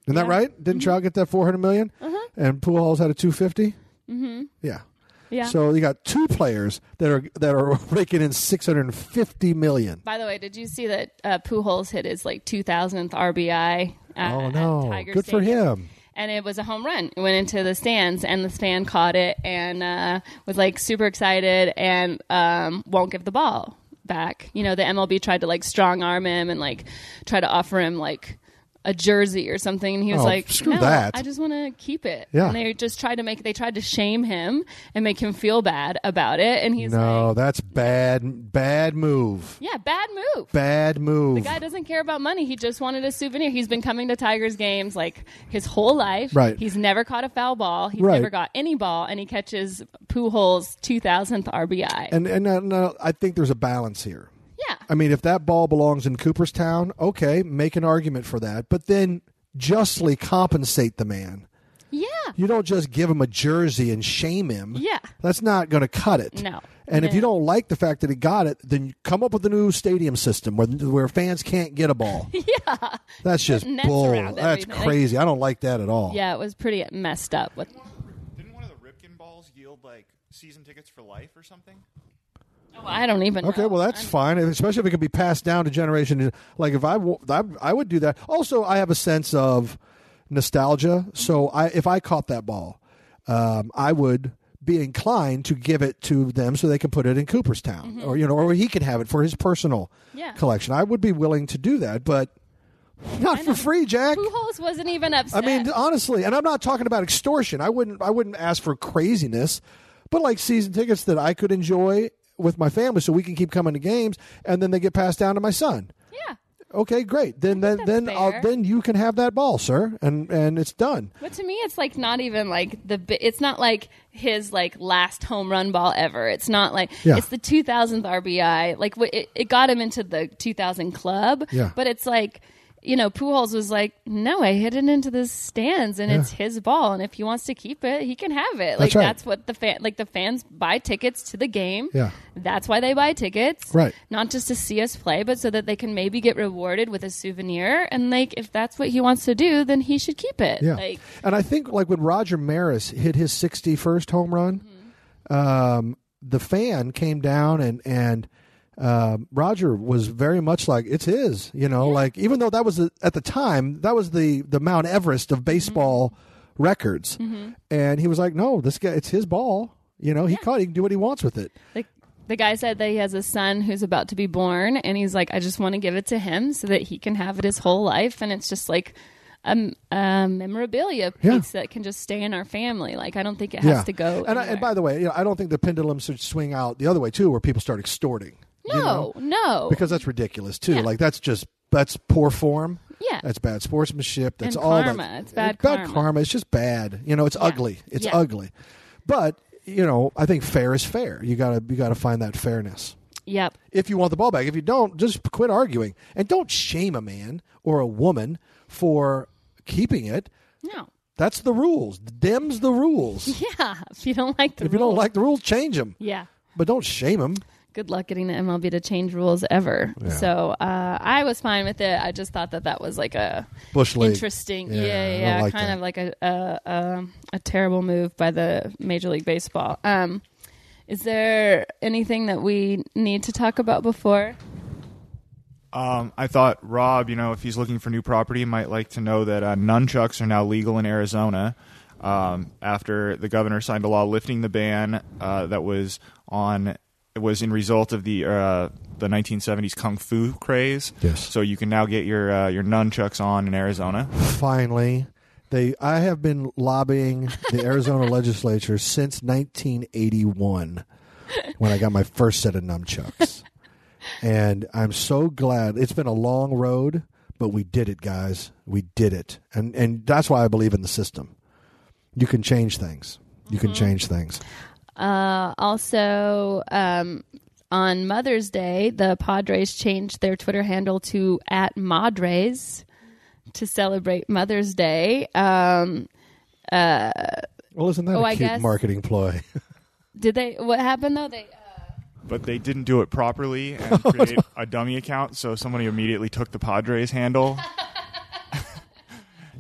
Isn't that right? Didn't Trout get that four hundred million? Uh-huh. And Pujols had a two fifty. Mm-hmm. Yeah. Yeah. So you got two players that are that are raking in six hundred and fifty million. By the way, did you see that uh, Pujols hit his like 2000th RBI? At, Oh at no! Tiger Good for him. and it was a home run. It went into the stands, and the fan caught it and uh, was like super excited and um, won't give the ball back. You know, the MLB tried to like strong arm him and like try to offer him like a jersey or something, and he was Oh, like, screw "No, that." I just want to keep it." Yeah. and they just tried to make they tried to shame him and make him feel bad about it, and he's No, like, that's bad. Bad move. "Yeah, bad move." Bad move. The guy doesn't care about money. He just wanted a souvenir. He's been coming to Tigers games like his whole life. Right. He's never caught a foul ball. He's Right. never got any ball, and he catches Pujols' 2000th RBI. and and uh, no, I think there's a balance here. Yeah. I mean, if that ball belongs in Cooperstown, okay, make an argument for that, but then justly compensate the man. Yeah. You don't just give him a jersey and shame him. Yeah. That's not going to cut it. No. And if you don't like the fact that he got it, then you come up with a new stadium system where where fans can't get a ball. Yeah. That's just nets bull. That's crazy. I don't like that at all. Yeah, it was pretty messed up with Didn't one of the Ripken balls yield like season tickets for life or something? I don't even Okay, know. well that's fine, especially if it can be passed down to generation. Like if I, w- I, I would do that. Also, I have a sense of nostalgia, so I if I caught that ball, um, I would be inclined to give it to them so they can put it in Cooperstown, or you know, or he can have it for his personal Mm-hmm. Yeah. collection. I would be willing to do that, but not for free, Jack. Pujols wasn't even upset. I mean, honestly, and I'm not talking about extortion. I wouldn't I wouldn't ask for craziness, but like season tickets that I could enjoy with my family so we can keep coming to games and then they get passed down to my son. yeah. Okay, great. Then then then I'll, then you can have that ball, sir, and and it's done. But to me, it's like not even like the. bi- It's not like his like last home run ball ever. It's not like Yeah. it's the 2000th RBI. Like wh- it, it got him into the 2000 club. Yeah. But it's like you know, Pujols was like, no, I hit it into the stands, and it's his ball, and if he wants to keep it, he can have it. Like right. that's what the fan, like the fans buy tickets to the game. Yeah. That's why they buy tickets. Right. Not just to see us play, but so that they can maybe get rewarded with a souvenir. And like, if that's what he wants to do, then he should keep it. Yeah. Like, and I think like when Roger Maris hit his 61st home run, Mm-hmm. um, the fan came down and and um, Roger was very much like it's his, you know, like even though that was the, at the time that was the the Mount Everest of baseball Mm-hmm. records, and he was like, no, this guy, it's his ball. You know, he caught. He can do what he wants with it. like the guy said that he has a son who's about to be born, and he's like, I just want to give it to him so that he can have it his whole life, and it's just like a, a memorabilia piece Yeah. that can just stay in our family. Like I don't think it has to go. And, I, and by the way, you know, I don't think the pendulum should swing out the other way too, where people start extorting. No, you know? no, because that's ridiculous too. Yeah. Like that's just that's poor form. yeah, That's bad sportsmanship. That's And all karma. That, It's bad karma. karma. It's just bad. You know, it's ugly. It's Yeah. ugly. But you know, I think fair is fair. You gotta you gotta find that fairness. yep, If you want the ball back, if you don't, just quit arguing and don't shame a man or a woman for keeping it. no, That's the rules. Them's the rules. yeah. If you don't like the if you don't like the rules, change them. yeah. But don't shame them. Good luck getting the MLB to change rules ever. Yeah. So uh, I was fine with it. I just thought that that was like a Bush League. interesting, Yeah, yeah, yeah, like kind that. of like a, a a a terrible move by the Major League Baseball. Um, is there anything that we need to talk about before? Um, I thought Rob, you know, if he's looking for new property, might like to know that uh, nunchucks are now legal in Arizona. Um, after the governor signed a law lifting the ban uh, that was on, it was in result of the uh, the 1970s kung fu craze. Yes. So you can now get your uh, your nunchucks on in Arizona. finally they i have been lobbying the arizona legislature since 1981 when i got my first set of nunchucks. And i'm so glad it's been a long road but we did it guys. We did it. And and that's why i believe in the system. You can change things. You can change things Uh, also, um, on Mother's Day, the Padres changed their Twitter handle to at Madres to celebrate Mother's Day. Um, well isn't that Oh, a I cute guess- marketing ploy did they? What happened though? They. Uh, But they didn't do it properly and create a dummy account, so somebody immediately took the Padres handle.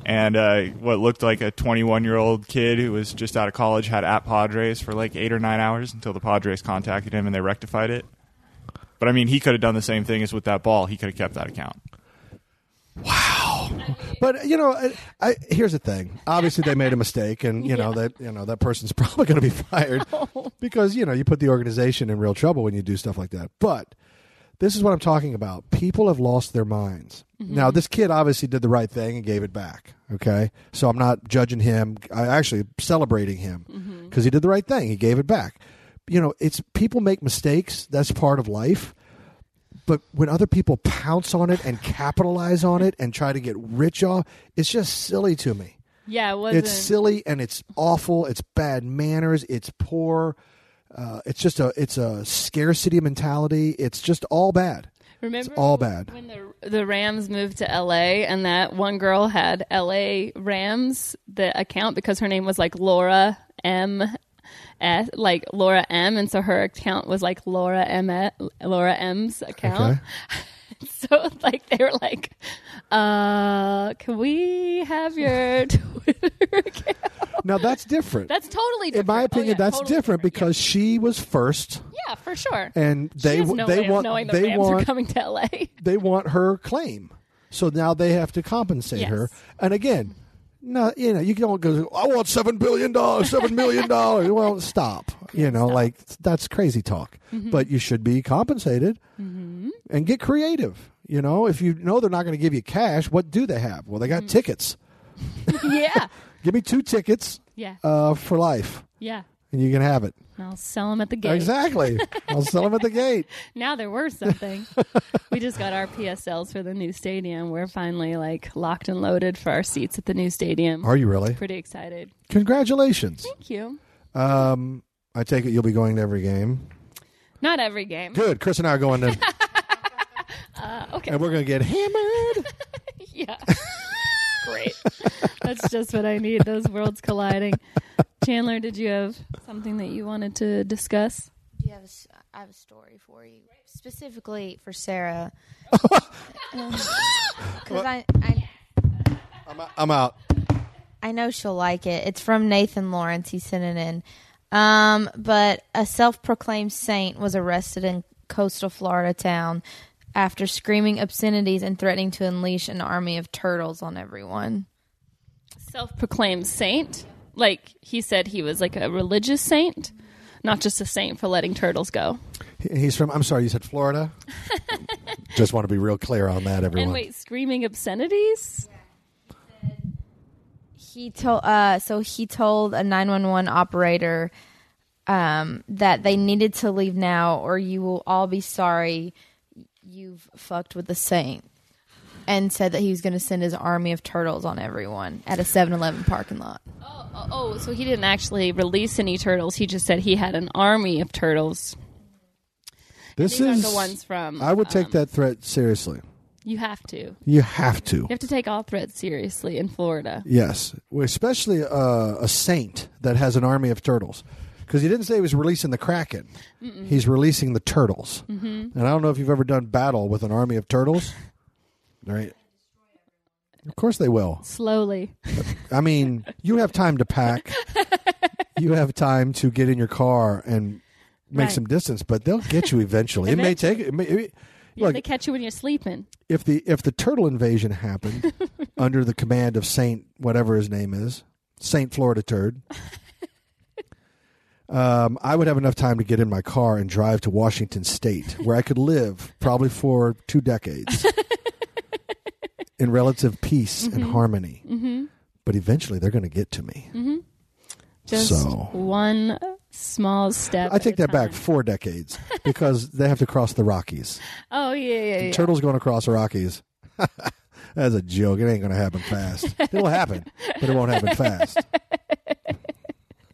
and uh, what looked like a 21 year old kid who was just out of college had at Padres for like eight or nine hours until the Padres contacted him and they rectified it. But I mean, he could have done the same thing as with that ball. He could have kept that account. Wow. But you know, I, I, here's the thing. Obviously, they made a mistake, and you know that you know that person's probably going to be fired because you know you put the organization in real trouble when you do stuff like that. But this is what I'm talking about. People have lost their minds. Mm-hmm. Now, this kid obviously did the right thing and gave it back. Okay, so I'm not judging him. I actually celebrating him mm-hmm. because he did the right thing. He gave it back. You know, it's people make mistakes. That's part of life. But when other people pounce on it and capitalize on it and try to get rich off, it's just silly to me. yeah, it wasn't. It's silly and it's awful. It's bad manners. It's poor. Uh, it's just a it's a scarcity mentality. It's just all bad. Remember all bad. when the the Rams moved to L.A. and that one girl had L.A. Rams the account because her name was like Laura M. S, like Laura M, and so her account was like Laura M. Laura M's account. Okay. So like they were like, uh, "Can we have your Twitter account?" Now that's different. That's totally different. In different. my Oh, opinion, yeah, that's totally different because she was first, yeah, yeah, for sure. and they no they want knowing the they Rams are want coming to LA. they want her claim. So now they have to compensate Yes. her. And again, no, you know, you don't go. I want seven billion dollars, seven million dollars. well, stop. You know, like that's crazy talk. Mm-hmm. But you should be compensated and get creative. You know, if you know they're not going to give you cash, what do they have? Well, they got tickets. yeah, Give me two tickets yeah, uh, for life, yeah. And you can have it. I'll sell them at the gate. Exactly. I'll sell them at the gate. Now they're worth something. we just got our PSLs for the new stadium. We're finally like locked and loaded for our seats at the new stadium. Are you really? Pretty excited. Congratulations. Thank you. Um, I take it you'll be going to every game. Not every game. Good. Chris and I are going to. Uh, okay. and we're going to get hammered. Yeah. Great. That's just what I need. Those worlds colliding. Chandler, did you have something that you wanted to discuss? Do you have a s I have a story for you, specifically for Sarah. Because I, I, I'm, I'm out. I know she'll like it. It's from Nathan Lawrence. He sent it in. Um, but a self-proclaimed saint was arrested in coastal Florida town after screaming obscenities and threatening to unleash an army of turtles on everyone. Self proclaimed saint. Like he said he was like a religious saint, not just a saint for letting turtles go. He's from. I'm sorry, you said Florida. Just want to be real clear on that, everyone. And wait, screaming obscenities? he told uh so he told a 911 operator um that they needed to leave now or you will all be sorry you've fucked with the saint and said that he was going to send his army of turtles on everyone at a 7-Eleven parking lot. Oh, oh, oh, so he didn't actually release any turtles. He just said he had an army of turtles. this These aren't is the ones from. I would take um, that threat seriously. You have to. You You have to. You have to take all threats seriously in Florida. Yes, especially uh, a saint that has an army of turtles. Because he didn't say he was releasing the kraken; he's releasing the turtles. Mm-hmm. And I don't know if you've ever done battle with an army of turtles. Right? Of course they will. Slowly. I mean, you have time to pack. you have time to get in your car and make Right. some distance, but they'll get you eventually. It may take. It may, it, Yeah, look, they catch you when you're sleeping. if the if the turtle invasion happened under the command of Saint whatever his name is, Saint Florida Turd, um, I would have enough time to get in my car and drive to Washington State, where I could live probably for two decades in relative peace and harmony. Mm-hmm. But eventually, they're going to get to me. Just So- one small step. I take that back four decades because they have to cross the Rockies. Oh yeah, yeah, yeah. Turtles going across the Rockies. That's a joke. It ain't going to happen fast. It'll happen, but it won't happen fast.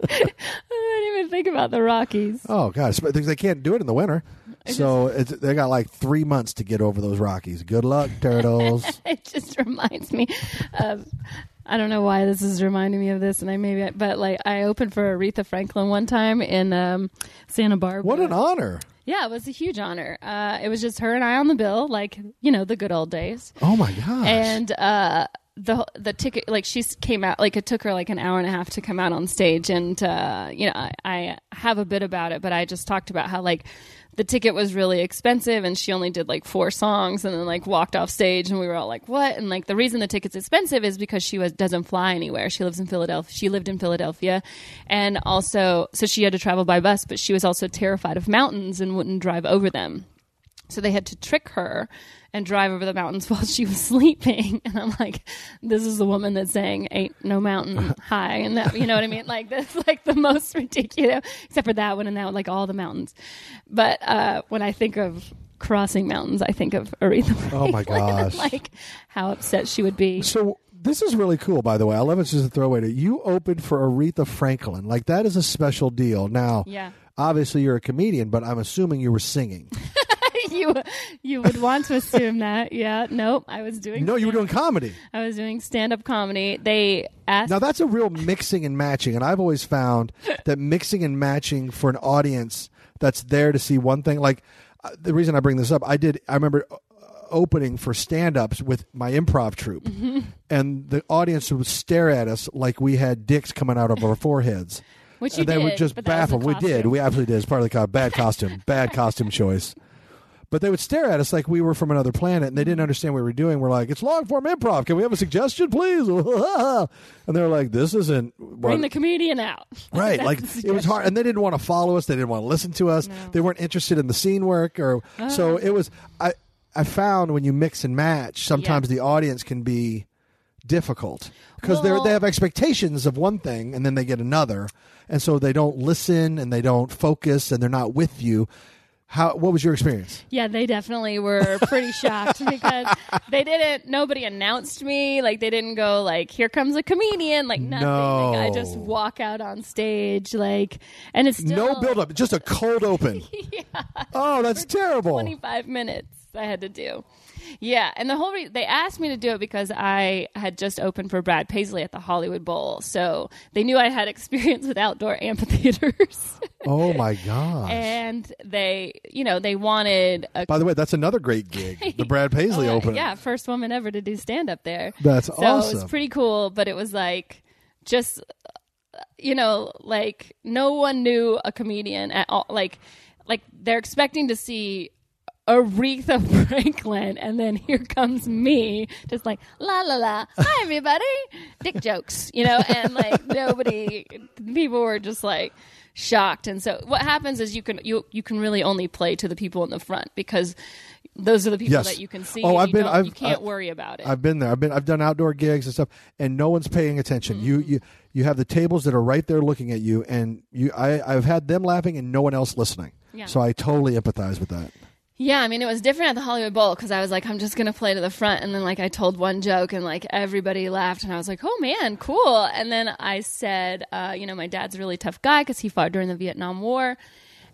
I didn't even think about the Rockies. Oh gosh, but they can't do it in the winter, so it's, they got like three months to get over those Rockies. Good luck, turtles. it just reminds me of I don't know why this is reminding me of this, and I maybe, but like I opened for Aretha Franklin one time in um, Santa Barbara. what an honor! Yeah, it was a huge honor. Uh, it was just her and I on the bill, like you know the good old days. Oh my gosh! And uh, the the ticket, like she came out, like it took her like an hour and a half to come out on stage, and uh, you know I, I have a bit about it, but I just talked about how like the ticket was really expensive, and she only did like four songs, and then like walked off stage, and we were all like, "What?" And like the reason the ticket's expensive is because she was doesn't fly anywhere. She lives in Philadelphia. She lived in Philadelphia, and also so she had to travel by bus, but she was also terrified of mountains and wouldn't drive over them. So they had to trick her and drive over the mountains while she was sleeping. And I'm like, this is the woman that's saying ain't no mountain high. And that, you know what I mean? Like that's like the most ridiculous, except for that one and that one, like all the mountains. But, uh, when I think of crossing mountains, I think of Aretha Franklin. Oh, my gosh. like how upset she would be. So this is really cool, by the way. I love it. It's just a throwaway. To, you opened for Aretha Franklin. Like that is a special deal. Now, Yeah. obviously you're a comedian, but I'm assuming you were singing. You, you would want to assume that. Yeah. Nope. I was doing, No, you were doing comedy. I was doing stand up comedy. They asked Now that's a real mixing and matching, and I've always found that mixing and matching for an audience that's there to see one thing. Like uh, the reason I bring this up, I did. I remember uh, opening for stand-ups with my improv troupe, Mm-hmm. and the audience would stare at us like we had dicks coming out of our foreheads. Which you and they did, would just but that was the baffle. We did. We absolutely did. It's part of the co- bad costume. bad costume choice. But they would stare at us like we were from another planet, and they didn't understand what we were doing. We're like, "It's long form improv. Can we have a suggestion, please?" and they're like, "This isn't what- bring the comedian out. right." Like it was hard, and they didn't want to follow us. They didn't want to listen to us. They weren't interested in the scene work, or so uh-huh. it was. I I found when you mix and match, sometimes the audience can be difficult because they they have expectations of one thing and then they get another, and so they don't listen and they don't focus and they're not with you. How? What was your experience? Yeah, they definitely were pretty shocked because they didn't. Nobody announced me. Like they didn't go like, "Here comes a comedian." Like nothing. Like, I just walk out on stage. Like, and it's still no build up, just a cold open. Oh, that's terrible. Twenty five minutes I had to do. Yeah, and the whole re- they asked me to do it because I had just opened for Brad Paisley at the Hollywood Bowl, so they knew I had experience with outdoor amphitheaters, Oh my gosh. and they, you know, they wanted a By the way, that's another great gig. The Brad Paisley oh, opening. Yeah, first woman ever to do stand up there. That's so awesome. it was pretty cool, but it was like just you know, like no one knew a comedian at all. Like, like they're expecting to see Aretha Franklin, and then here comes me, just like la la la. Hi everybody, dick jokes, you know, and like nobody, people were just like shocked. And so what happens is you can you you can really only play to the people in the front because those are the people Yes. that you can see. Oh, I've you been- I've- you can't I- worry about it. I've been there. I've been. I've done outdoor gigs and stuff, and no one's paying attention. You mm-hmm. you you have the tables that are right there looking at you, and you. I I've had them laughing and no one else listening. Yeah. So I totally empathize with that. Yeah, I mean, it was different at the Hollywood Bowl because I was like, I'm just going to play to the front. And then, like, I told one joke and, like, everybody laughed. And I was like, oh, man, cool. And then I said, uh, you know, my dad's a really tough guy because he fought during the Vietnam War.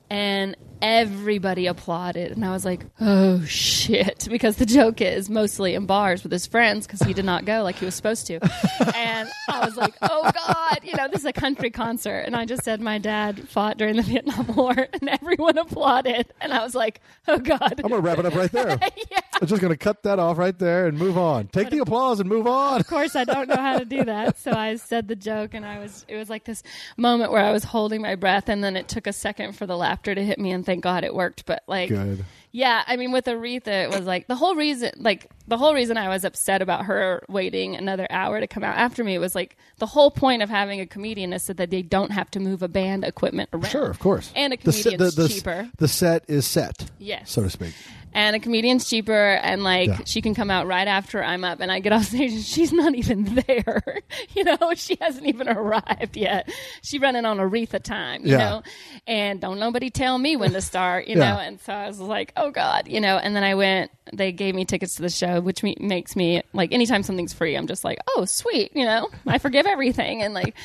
And everybody applauded. And I was like, oh, shit. Because the joke is mostly in bars with his friends because he did not go like he was supposed to. and I was like, oh, God, you know, this is a country concert. And I just said, my dad fought during the Vietnam War. And everyone applauded. And I was like, oh, God. I'm going to wrap it up right there. yeah. I'm just going to cut that off right there and move on. Take the applause and move on. Of course, I don't know how to do that. So I said the joke, and I was. It was like this moment where I was holding my breath, and then it took a second for the to hit me, and thank God it worked. But like, Good. yeah, I mean, with Aretha, it was like the whole reason, like the whole reason I was upset about her waiting another hour to come out after me was like the whole point of having a comedian is so that they don't have to move a band equipment around. Sure, of course. And a The comedian's the, the, cheaper. The set is set. Yes. So to speak. and a comedian's cheaper and like Yeah. she can come out right after I'm up and I get off stage and she's not even there. you know, she hasn't even arrived yet. She running on Aretha time, you Yeah. know. And don't nobody tell me when to start, you Yeah. know. And so I was like, "Oh god," you know, and then I went they gave me tickets to the show, which me, makes me like anytime something's free, I'm just like, "Oh, sweet," you know. I forgive everything and like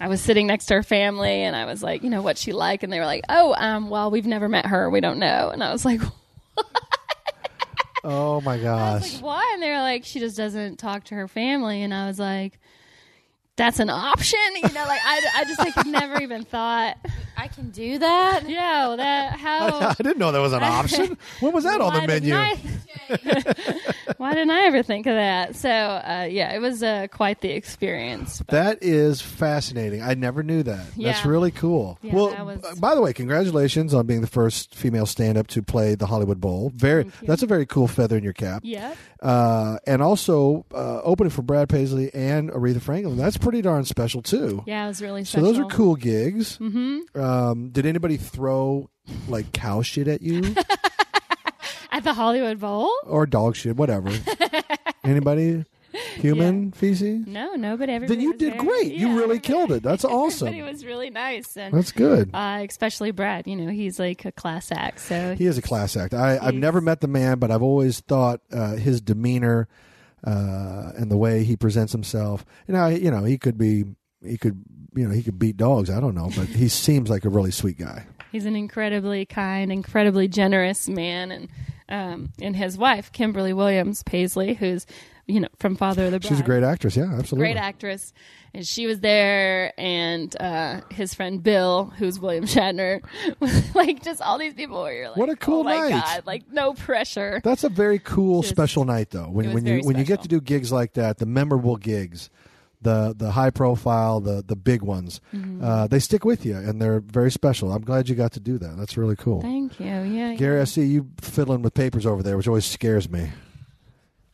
I was sitting next to her family and I was like, you know, what's she like? And they were like, oh, um, well, we've never met her. We don't know. And I was like, Oh my I was gosh. like, why? And they were like, she just doesn't talk to her family. And I was like, that's an option, you know. Like I, I just like never even thought, I can do that. yeah, well, that how. I didn't know that was an option. When was that on the menu? didn't I- why didn't I ever think of that? So uh, yeah, it was uh, quite the experience. That is fascinating. I never knew that. Yeah. That's really cool. Yeah, well, that was- by the way, congratulations on being the first female stand-up to play the Hollywood Bowl. Very, that's a very cool feather in your cap. Yeah, Uh, and also uh, opening for Brad Paisley and Aretha Franklin. That's pretty darn special too. yeah, it was really special. So those are cool gigs. Mm-hmm. Um, did anybody throw like cow shit at you at the Hollywood Bowl. or dog shit, whatever? anybody? Human feces? No, no, but everybody. Then you did very- great. You really killed it. That's awesome. Everybody was really nice, and That's good. uh, especially Brad. You know, he's like a class act. So He is a class act. I, I've never met the man, but I've always thought uh, his demeanor uh, and the way he presents himself. You know, you know, he could be, he could, you know, he could beat dogs. I don't know, but he seems like a really sweet guy. he's an incredibly kind, incredibly generous man, and um, and his wife Kimberly Williams Paisley, who's you know from Father of the Bride. She's a great actress. Yeah, absolutely. great actress, and she was there, and uh, his friend Bill, who's William Shatner, like just all these people where you're like, What a cool oh my night. god, like no pressure. That's a very cool Just- special night, though. When was when you when you get to do gigs like that, the memorable gigs, the the high profile, the the big ones, Mm-hmm. uh, they stick with you, and they're very special. I'm glad you got to do that. That's really cool. Thank you. Yeah, Gary, I see you fiddling with papers over there, which always scares me.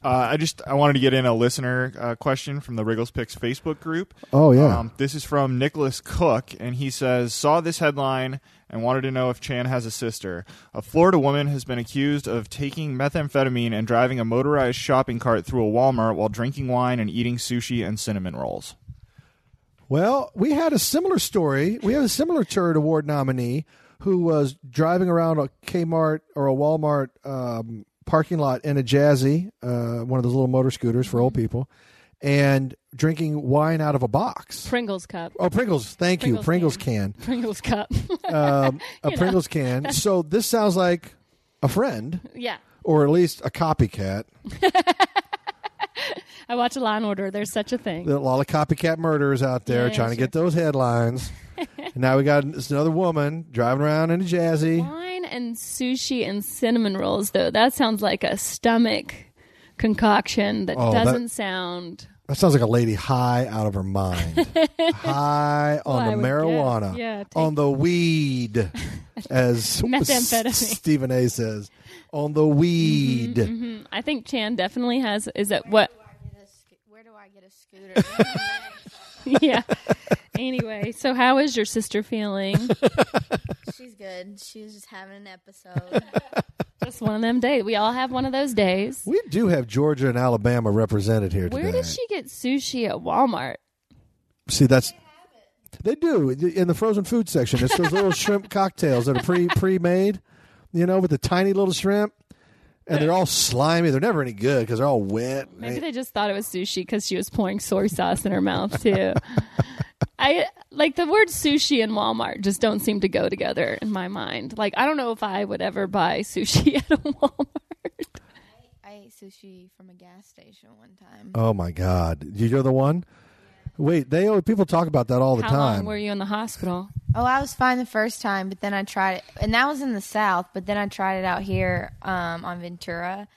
Uh, I just I wanted to get in a listener uh, question from the Riggle's Picks Facebook group. Oh yeah. Um, this is from Nicholas Cook, and he says saw this headline and wanted to know if Chan has a sister. A Florida woman has been accused of taking methamphetamine and driving a motorized shopping cart through a Walmart while drinking wine and eating sushi and cinnamon rolls. Well, we had a similar story. We have a similar Turd Award nominee who was driving around a Kmart or a Walmart um, parking lot in a Jazzy, uh, one of those little motor scooters for old people, and drinking wine out of a box. Pringles cup. Oh, Pringles! Thank you, Pringles Pringles can, Pringles cup. um, a You know. Pringles can. So this sounds like a friend, yeah. or at least a copycat. I watch a Law and Order. There's such a thing. There are a lot of copycat murderers out there Yeah, trying to sure. get those headlines. And now we got this another woman driving around in a Jazzy. Wine and sushi and cinnamon rolls, though, that sounds like a stomach concoction that Oh, that- doesn't sound. That sounds like a lady high out of her mind. high on Well, I the would marijuana, guess. Yeah, take- on the weed, as Methamphetamine. S- Stephen A. says, on the weed. Mhm. I think Chan definitely has. Is it what? Where do I get a scooter? yeah. Anyway, so how is your sister feeling? She's good. She's just having an episode. Just one of them days. We all have one of those days. We do have Georgia and Alabama represented here Where today. did she get sushi at Walmart? See, that's they do in the frozen food section. It's those little shrimp cocktails that are pre pre made, you know, with the tiny little shrimp, and they're all slimy. They're never any good because they're all wet. Maybe they just thought it was sushi because she was pouring soy sauce in her mouth too. I like the word sushi and Walmart just don't seem to go together in my mind. Like I don't know if I would ever buy sushi at a Walmart. I ate sushi from a gas station one time. oh my God, Did you're the one. Wait, they always, people talk about that all the How time. long were you in the hospital? Oh, I was fine the first time, but then I tried it, and that was in the South. But then I tried it out here um, on Ventura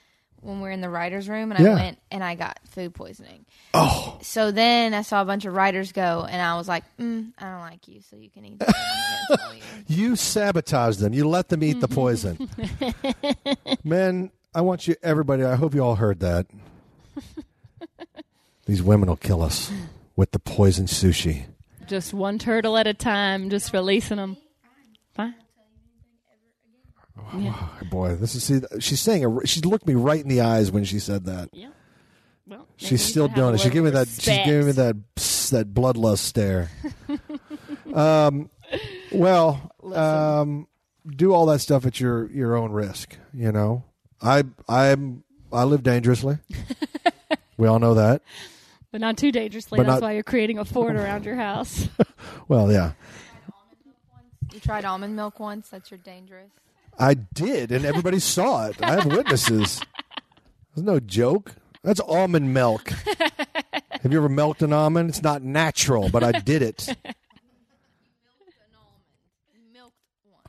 when we were in the writers' room, and Yeah. I went and I got food poisoning. oh, So then I saw a bunch of writers go, and I was like, mm, I don't like you, so you can eat. That. I'm gonna tell you. you sabotaged them. You let them eat the poison. Men, I want you, everybody. I hope you all heard that. These women will kill us with the poison sushi. Just one turtle at a time, just releasing them. Fine. Oh, boy, this is see. She's saying a, she looked me right in the eyes when she said that. Yeah. Well, She's still doing it. She gave me that. She's giving me that that bloodlust stare. um, well, um, do all that stuff at your your own risk. You know, I I'm I live dangerously. we all know that. But not too dangerously. But That's not- why you're creating a fort around your house. Well, yeah, You tried almond milk once. That's your dangerous. I did, and everybody saw it. I have witnesses. There's no joke. That's almond milk. Have you ever milked an almond? It's not natural, but I did it.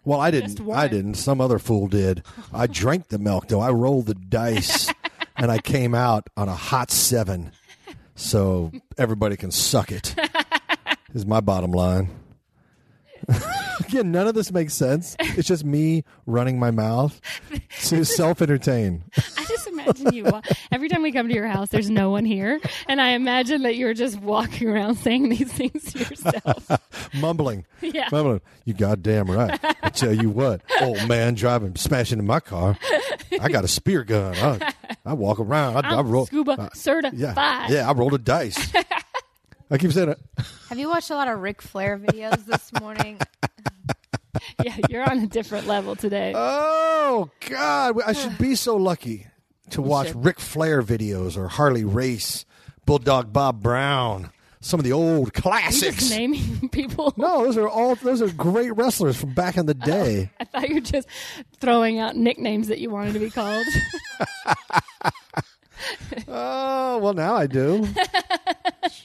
Well, I Just didn't. one. I didn't. Some other fool did. I drank the milk though. I rolled the dice, and I came out on a hot seven. So everybody can suck it. Is my bottom line. Again, none of this makes sense. It's just me running my mouth to self entertain. I just imagine you. wa- Every time we come to your house, there's no one here, and I imagine that you're just walking around saying these things to yourself. mumbling. Yeah. Mumbling. You goddamn right. I tell you what, old man driving, smashing in my car. I got a spear gun. I, I walk around. I, I roll. scuba certified. yeah, yeah. I rolled a dice. I keep saying it. Have you watched a lot of Ric Flair videos this morning? Yeah, you're on a different level today. Oh God, I should be so lucky to watch should. Ric Flair videos or Harley Race, Bulldog Bob Brown, some of the old classics. naming people. No, those are all those are great wrestlers from back in the oh, day. I thought you were just throwing out nicknames that you wanted to be called. Oh, well, now I do.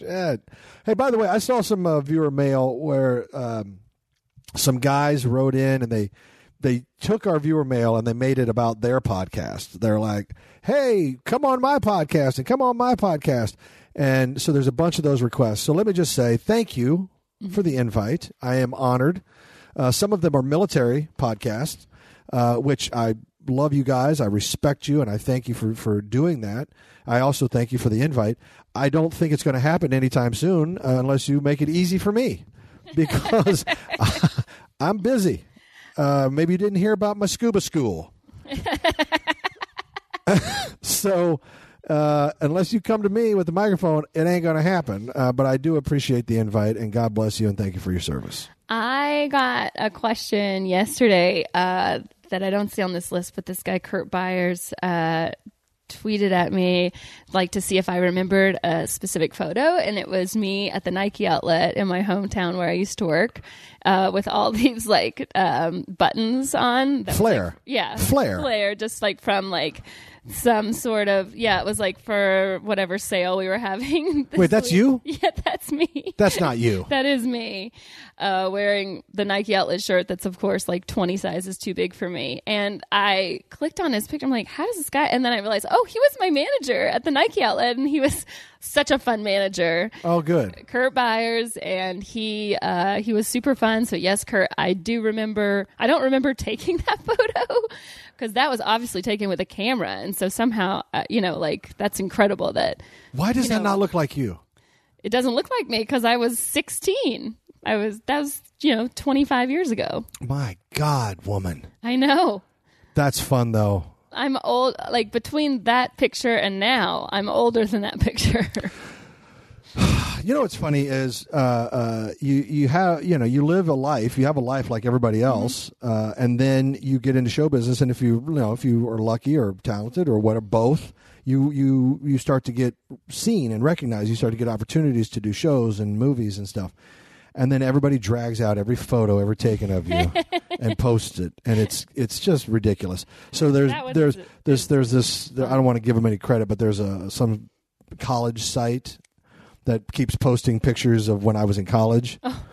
Shit. Hey, by the way, I saw some uh, viewer mail where um, some guys wrote in and they they took our viewer mail and they made it about their podcast. They're like, "Hey, come on my podcast and come on my podcast." And so there's a bunch of those requests. So let me just say thank you for the invite. I am honored. Uh, some of them are military podcasts, uh, which I love you guys. I respect you, and I thank you for, for doing that. I also thank you for the invite. I don't think it's going to happen anytime soon uh, unless you make it easy for me because I'm busy. Uh, maybe you didn't hear about my scuba school. so uh, unless you come to me with the microphone, it ain't going to happen. Uh, but I do appreciate the invite, and God bless you, and thank you for your service. I got a question yesterday uh, that I don't see on this list, but this guy Kurt Byers uh, tweeted at me like to see if I remembered a specific photo, and it was me at the Nike outlet in my hometown where I used to work uh, with all these like um, buttons on. that Flair. like- yeah, Flair. Flair, just like from like some sort of yeah, it was like for whatever sale we were having. Wait, that's week. you? Yeah, that's me. That's not you. That is me uh, wearing the Nike outlet shirt that's, of course, like 20 sizes too big for me. And I clicked on his picture. I'm like, how does this guy? And then I realized, oh, he was my manager at the Nike outlet, and he was such a fun manager. Oh, good. Kurt Byers, and he uh, he was super fun. So yes, Kurt, I do remember. I don't remember taking that photo because that was obviously taken with a camera, and so somehow, uh, you know, like that's incredible that Why does You that know- not look like you? it doesn't look like me because I was 16. I was that was you know 25 years ago. My God, woman. I know. That's fun though. I'm old. Like between that picture and now, I'm older than that picture. You know what's funny is uh, uh, you you have you know you live a life you have a life like everybody else uh, and then you get into show business and if you you know if you are lucky or talented or what both you you you start to get seen and recognized. You start to get opportunities to do shows and movies and stuff. And then everybody drags out every photo ever taken of you and posts it. And it's it's just ridiculous. So there's there's there's there's this I don't want to give them any credit but there's a some college site that keeps posting pictures of when I was in college. Oh.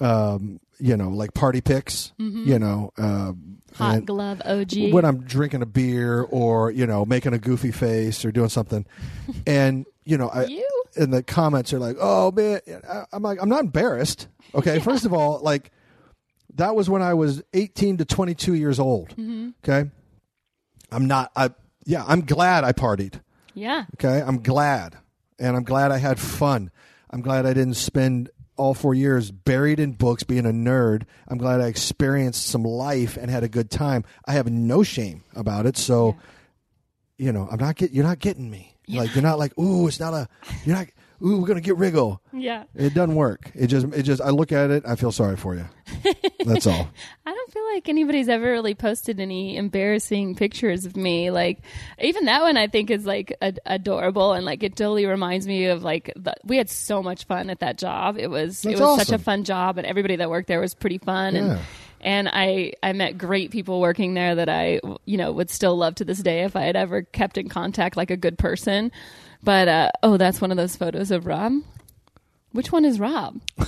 Um, you know, like party pics. You know, uh, Mm-hmm. Hot glove OG. when I'm drinking a beer or you know making a goofy face or doing something, and you know, I you? and the comments are like, "Oh man," I- I'm like, I'm not embarrassed. Okay, first of all, like that was when I was 18 to 22 years old. Mm-hmm. Okay, I'm not. I yeah, I'm glad I partied. Yeah. Okay, I'm glad, and I'm glad I had fun. I'm glad I didn't spend all four years buried in books, being a nerd. I'm glad I experienced some life and had a good time. I have no shame about it. So, you know, I'm not get. You're not getting me. Like you're not like, ooh, it's not a. You're not. Ooh, we're gonna get Riggle. Yeah. It doesn't work. It just. It just. I look at it. I feel sorry for you. That's all. I don't feel like anybody's ever really posted any embarrassing pictures of me. Like, even that one I think is like ad- adorable and like it totally reminds me of like the, we had so much fun at that job. It was That's it was such a fun job and everybody that worked there was pretty fun Yeah. and and I I met great people working there that I you know would still love to this day if I had ever kept in contact like a good person. But uh, oh, that's one of those photos of Rob. Which one is Rob? I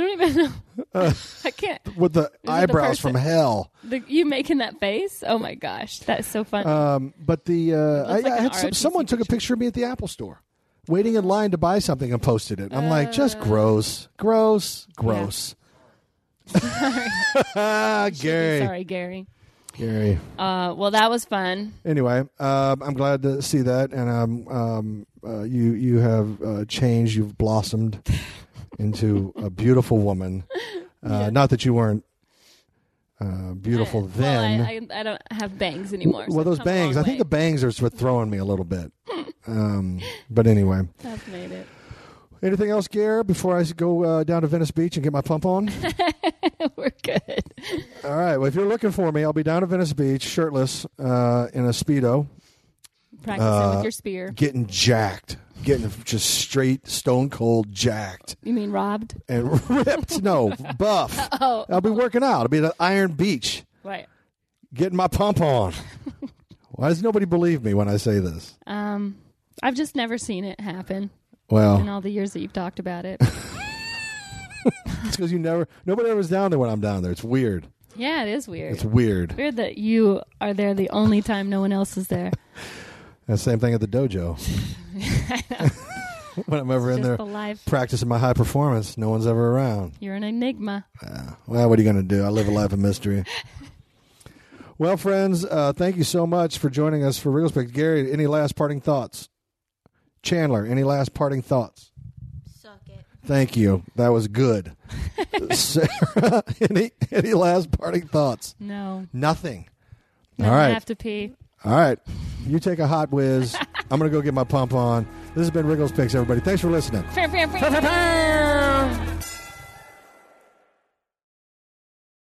don't even know. I can't. With the the eyebrows person? from hell. The, you making that face? Oh my gosh, that's so funny. Um, but the uh, I, like I had some, someone took a picture. of me at the Apple store, waiting in line to buy something and posted it. I'm like, Uh. just gross, gross, gross. Ah, Gary, Sorry, Gary. Gary. Uh, well, that was fun. Anyway, um, I'm glad to see that, and um, um, uh, you you have uh, changed. You've blossomed into a beautiful woman. Uh, Not that you weren't uh, beautiful I, then. Well, I, I, I don't have bangs anymore. so well, those come a bangs. I think the bangs are what's throwing me a little bit. Um, but anyway, I've made it. Anything else, Gare, before I go uh, down to Venice Beach and get my pump on? We're good. All right. Well, if you're looking for me, I'll be down at Venice Beach, shirtless, uh, in a speedo, Practicing Uh, with your spear. getting jacked, getting just straight, stone cold jacked You mean robbed? and ripped. No, buff. Oh, I'll be working out. I'll be at Iron Beach, right. getting my pump on. Why does nobody believe me when I say this? Um, I've just never seen it happen in all the years that you've talked about it. it's because you never, nobody ever's down there when I'm down there. It's weird. yeah, it is weird. It's weird. weird that you are there the only time no one else is there. And same thing at the dojo. when I'm ever in there the life. practicing my high performance, no one's ever around. You're an enigma. Well, what are you going to do? I live a life of mystery. well, friends, uh, thank you so much for joining us for Real Speak. Gary, any last parting thoughts? Chandler, any last parting thoughts? Suck it. Thank you. That was good. Sarah, any any last parting thoughts? No. Nothing. no All I have to pee. All right. You take a hot whiz. I'm going to go get my pump on. This has been Riggle's Picks, everybody. Thanks for listening.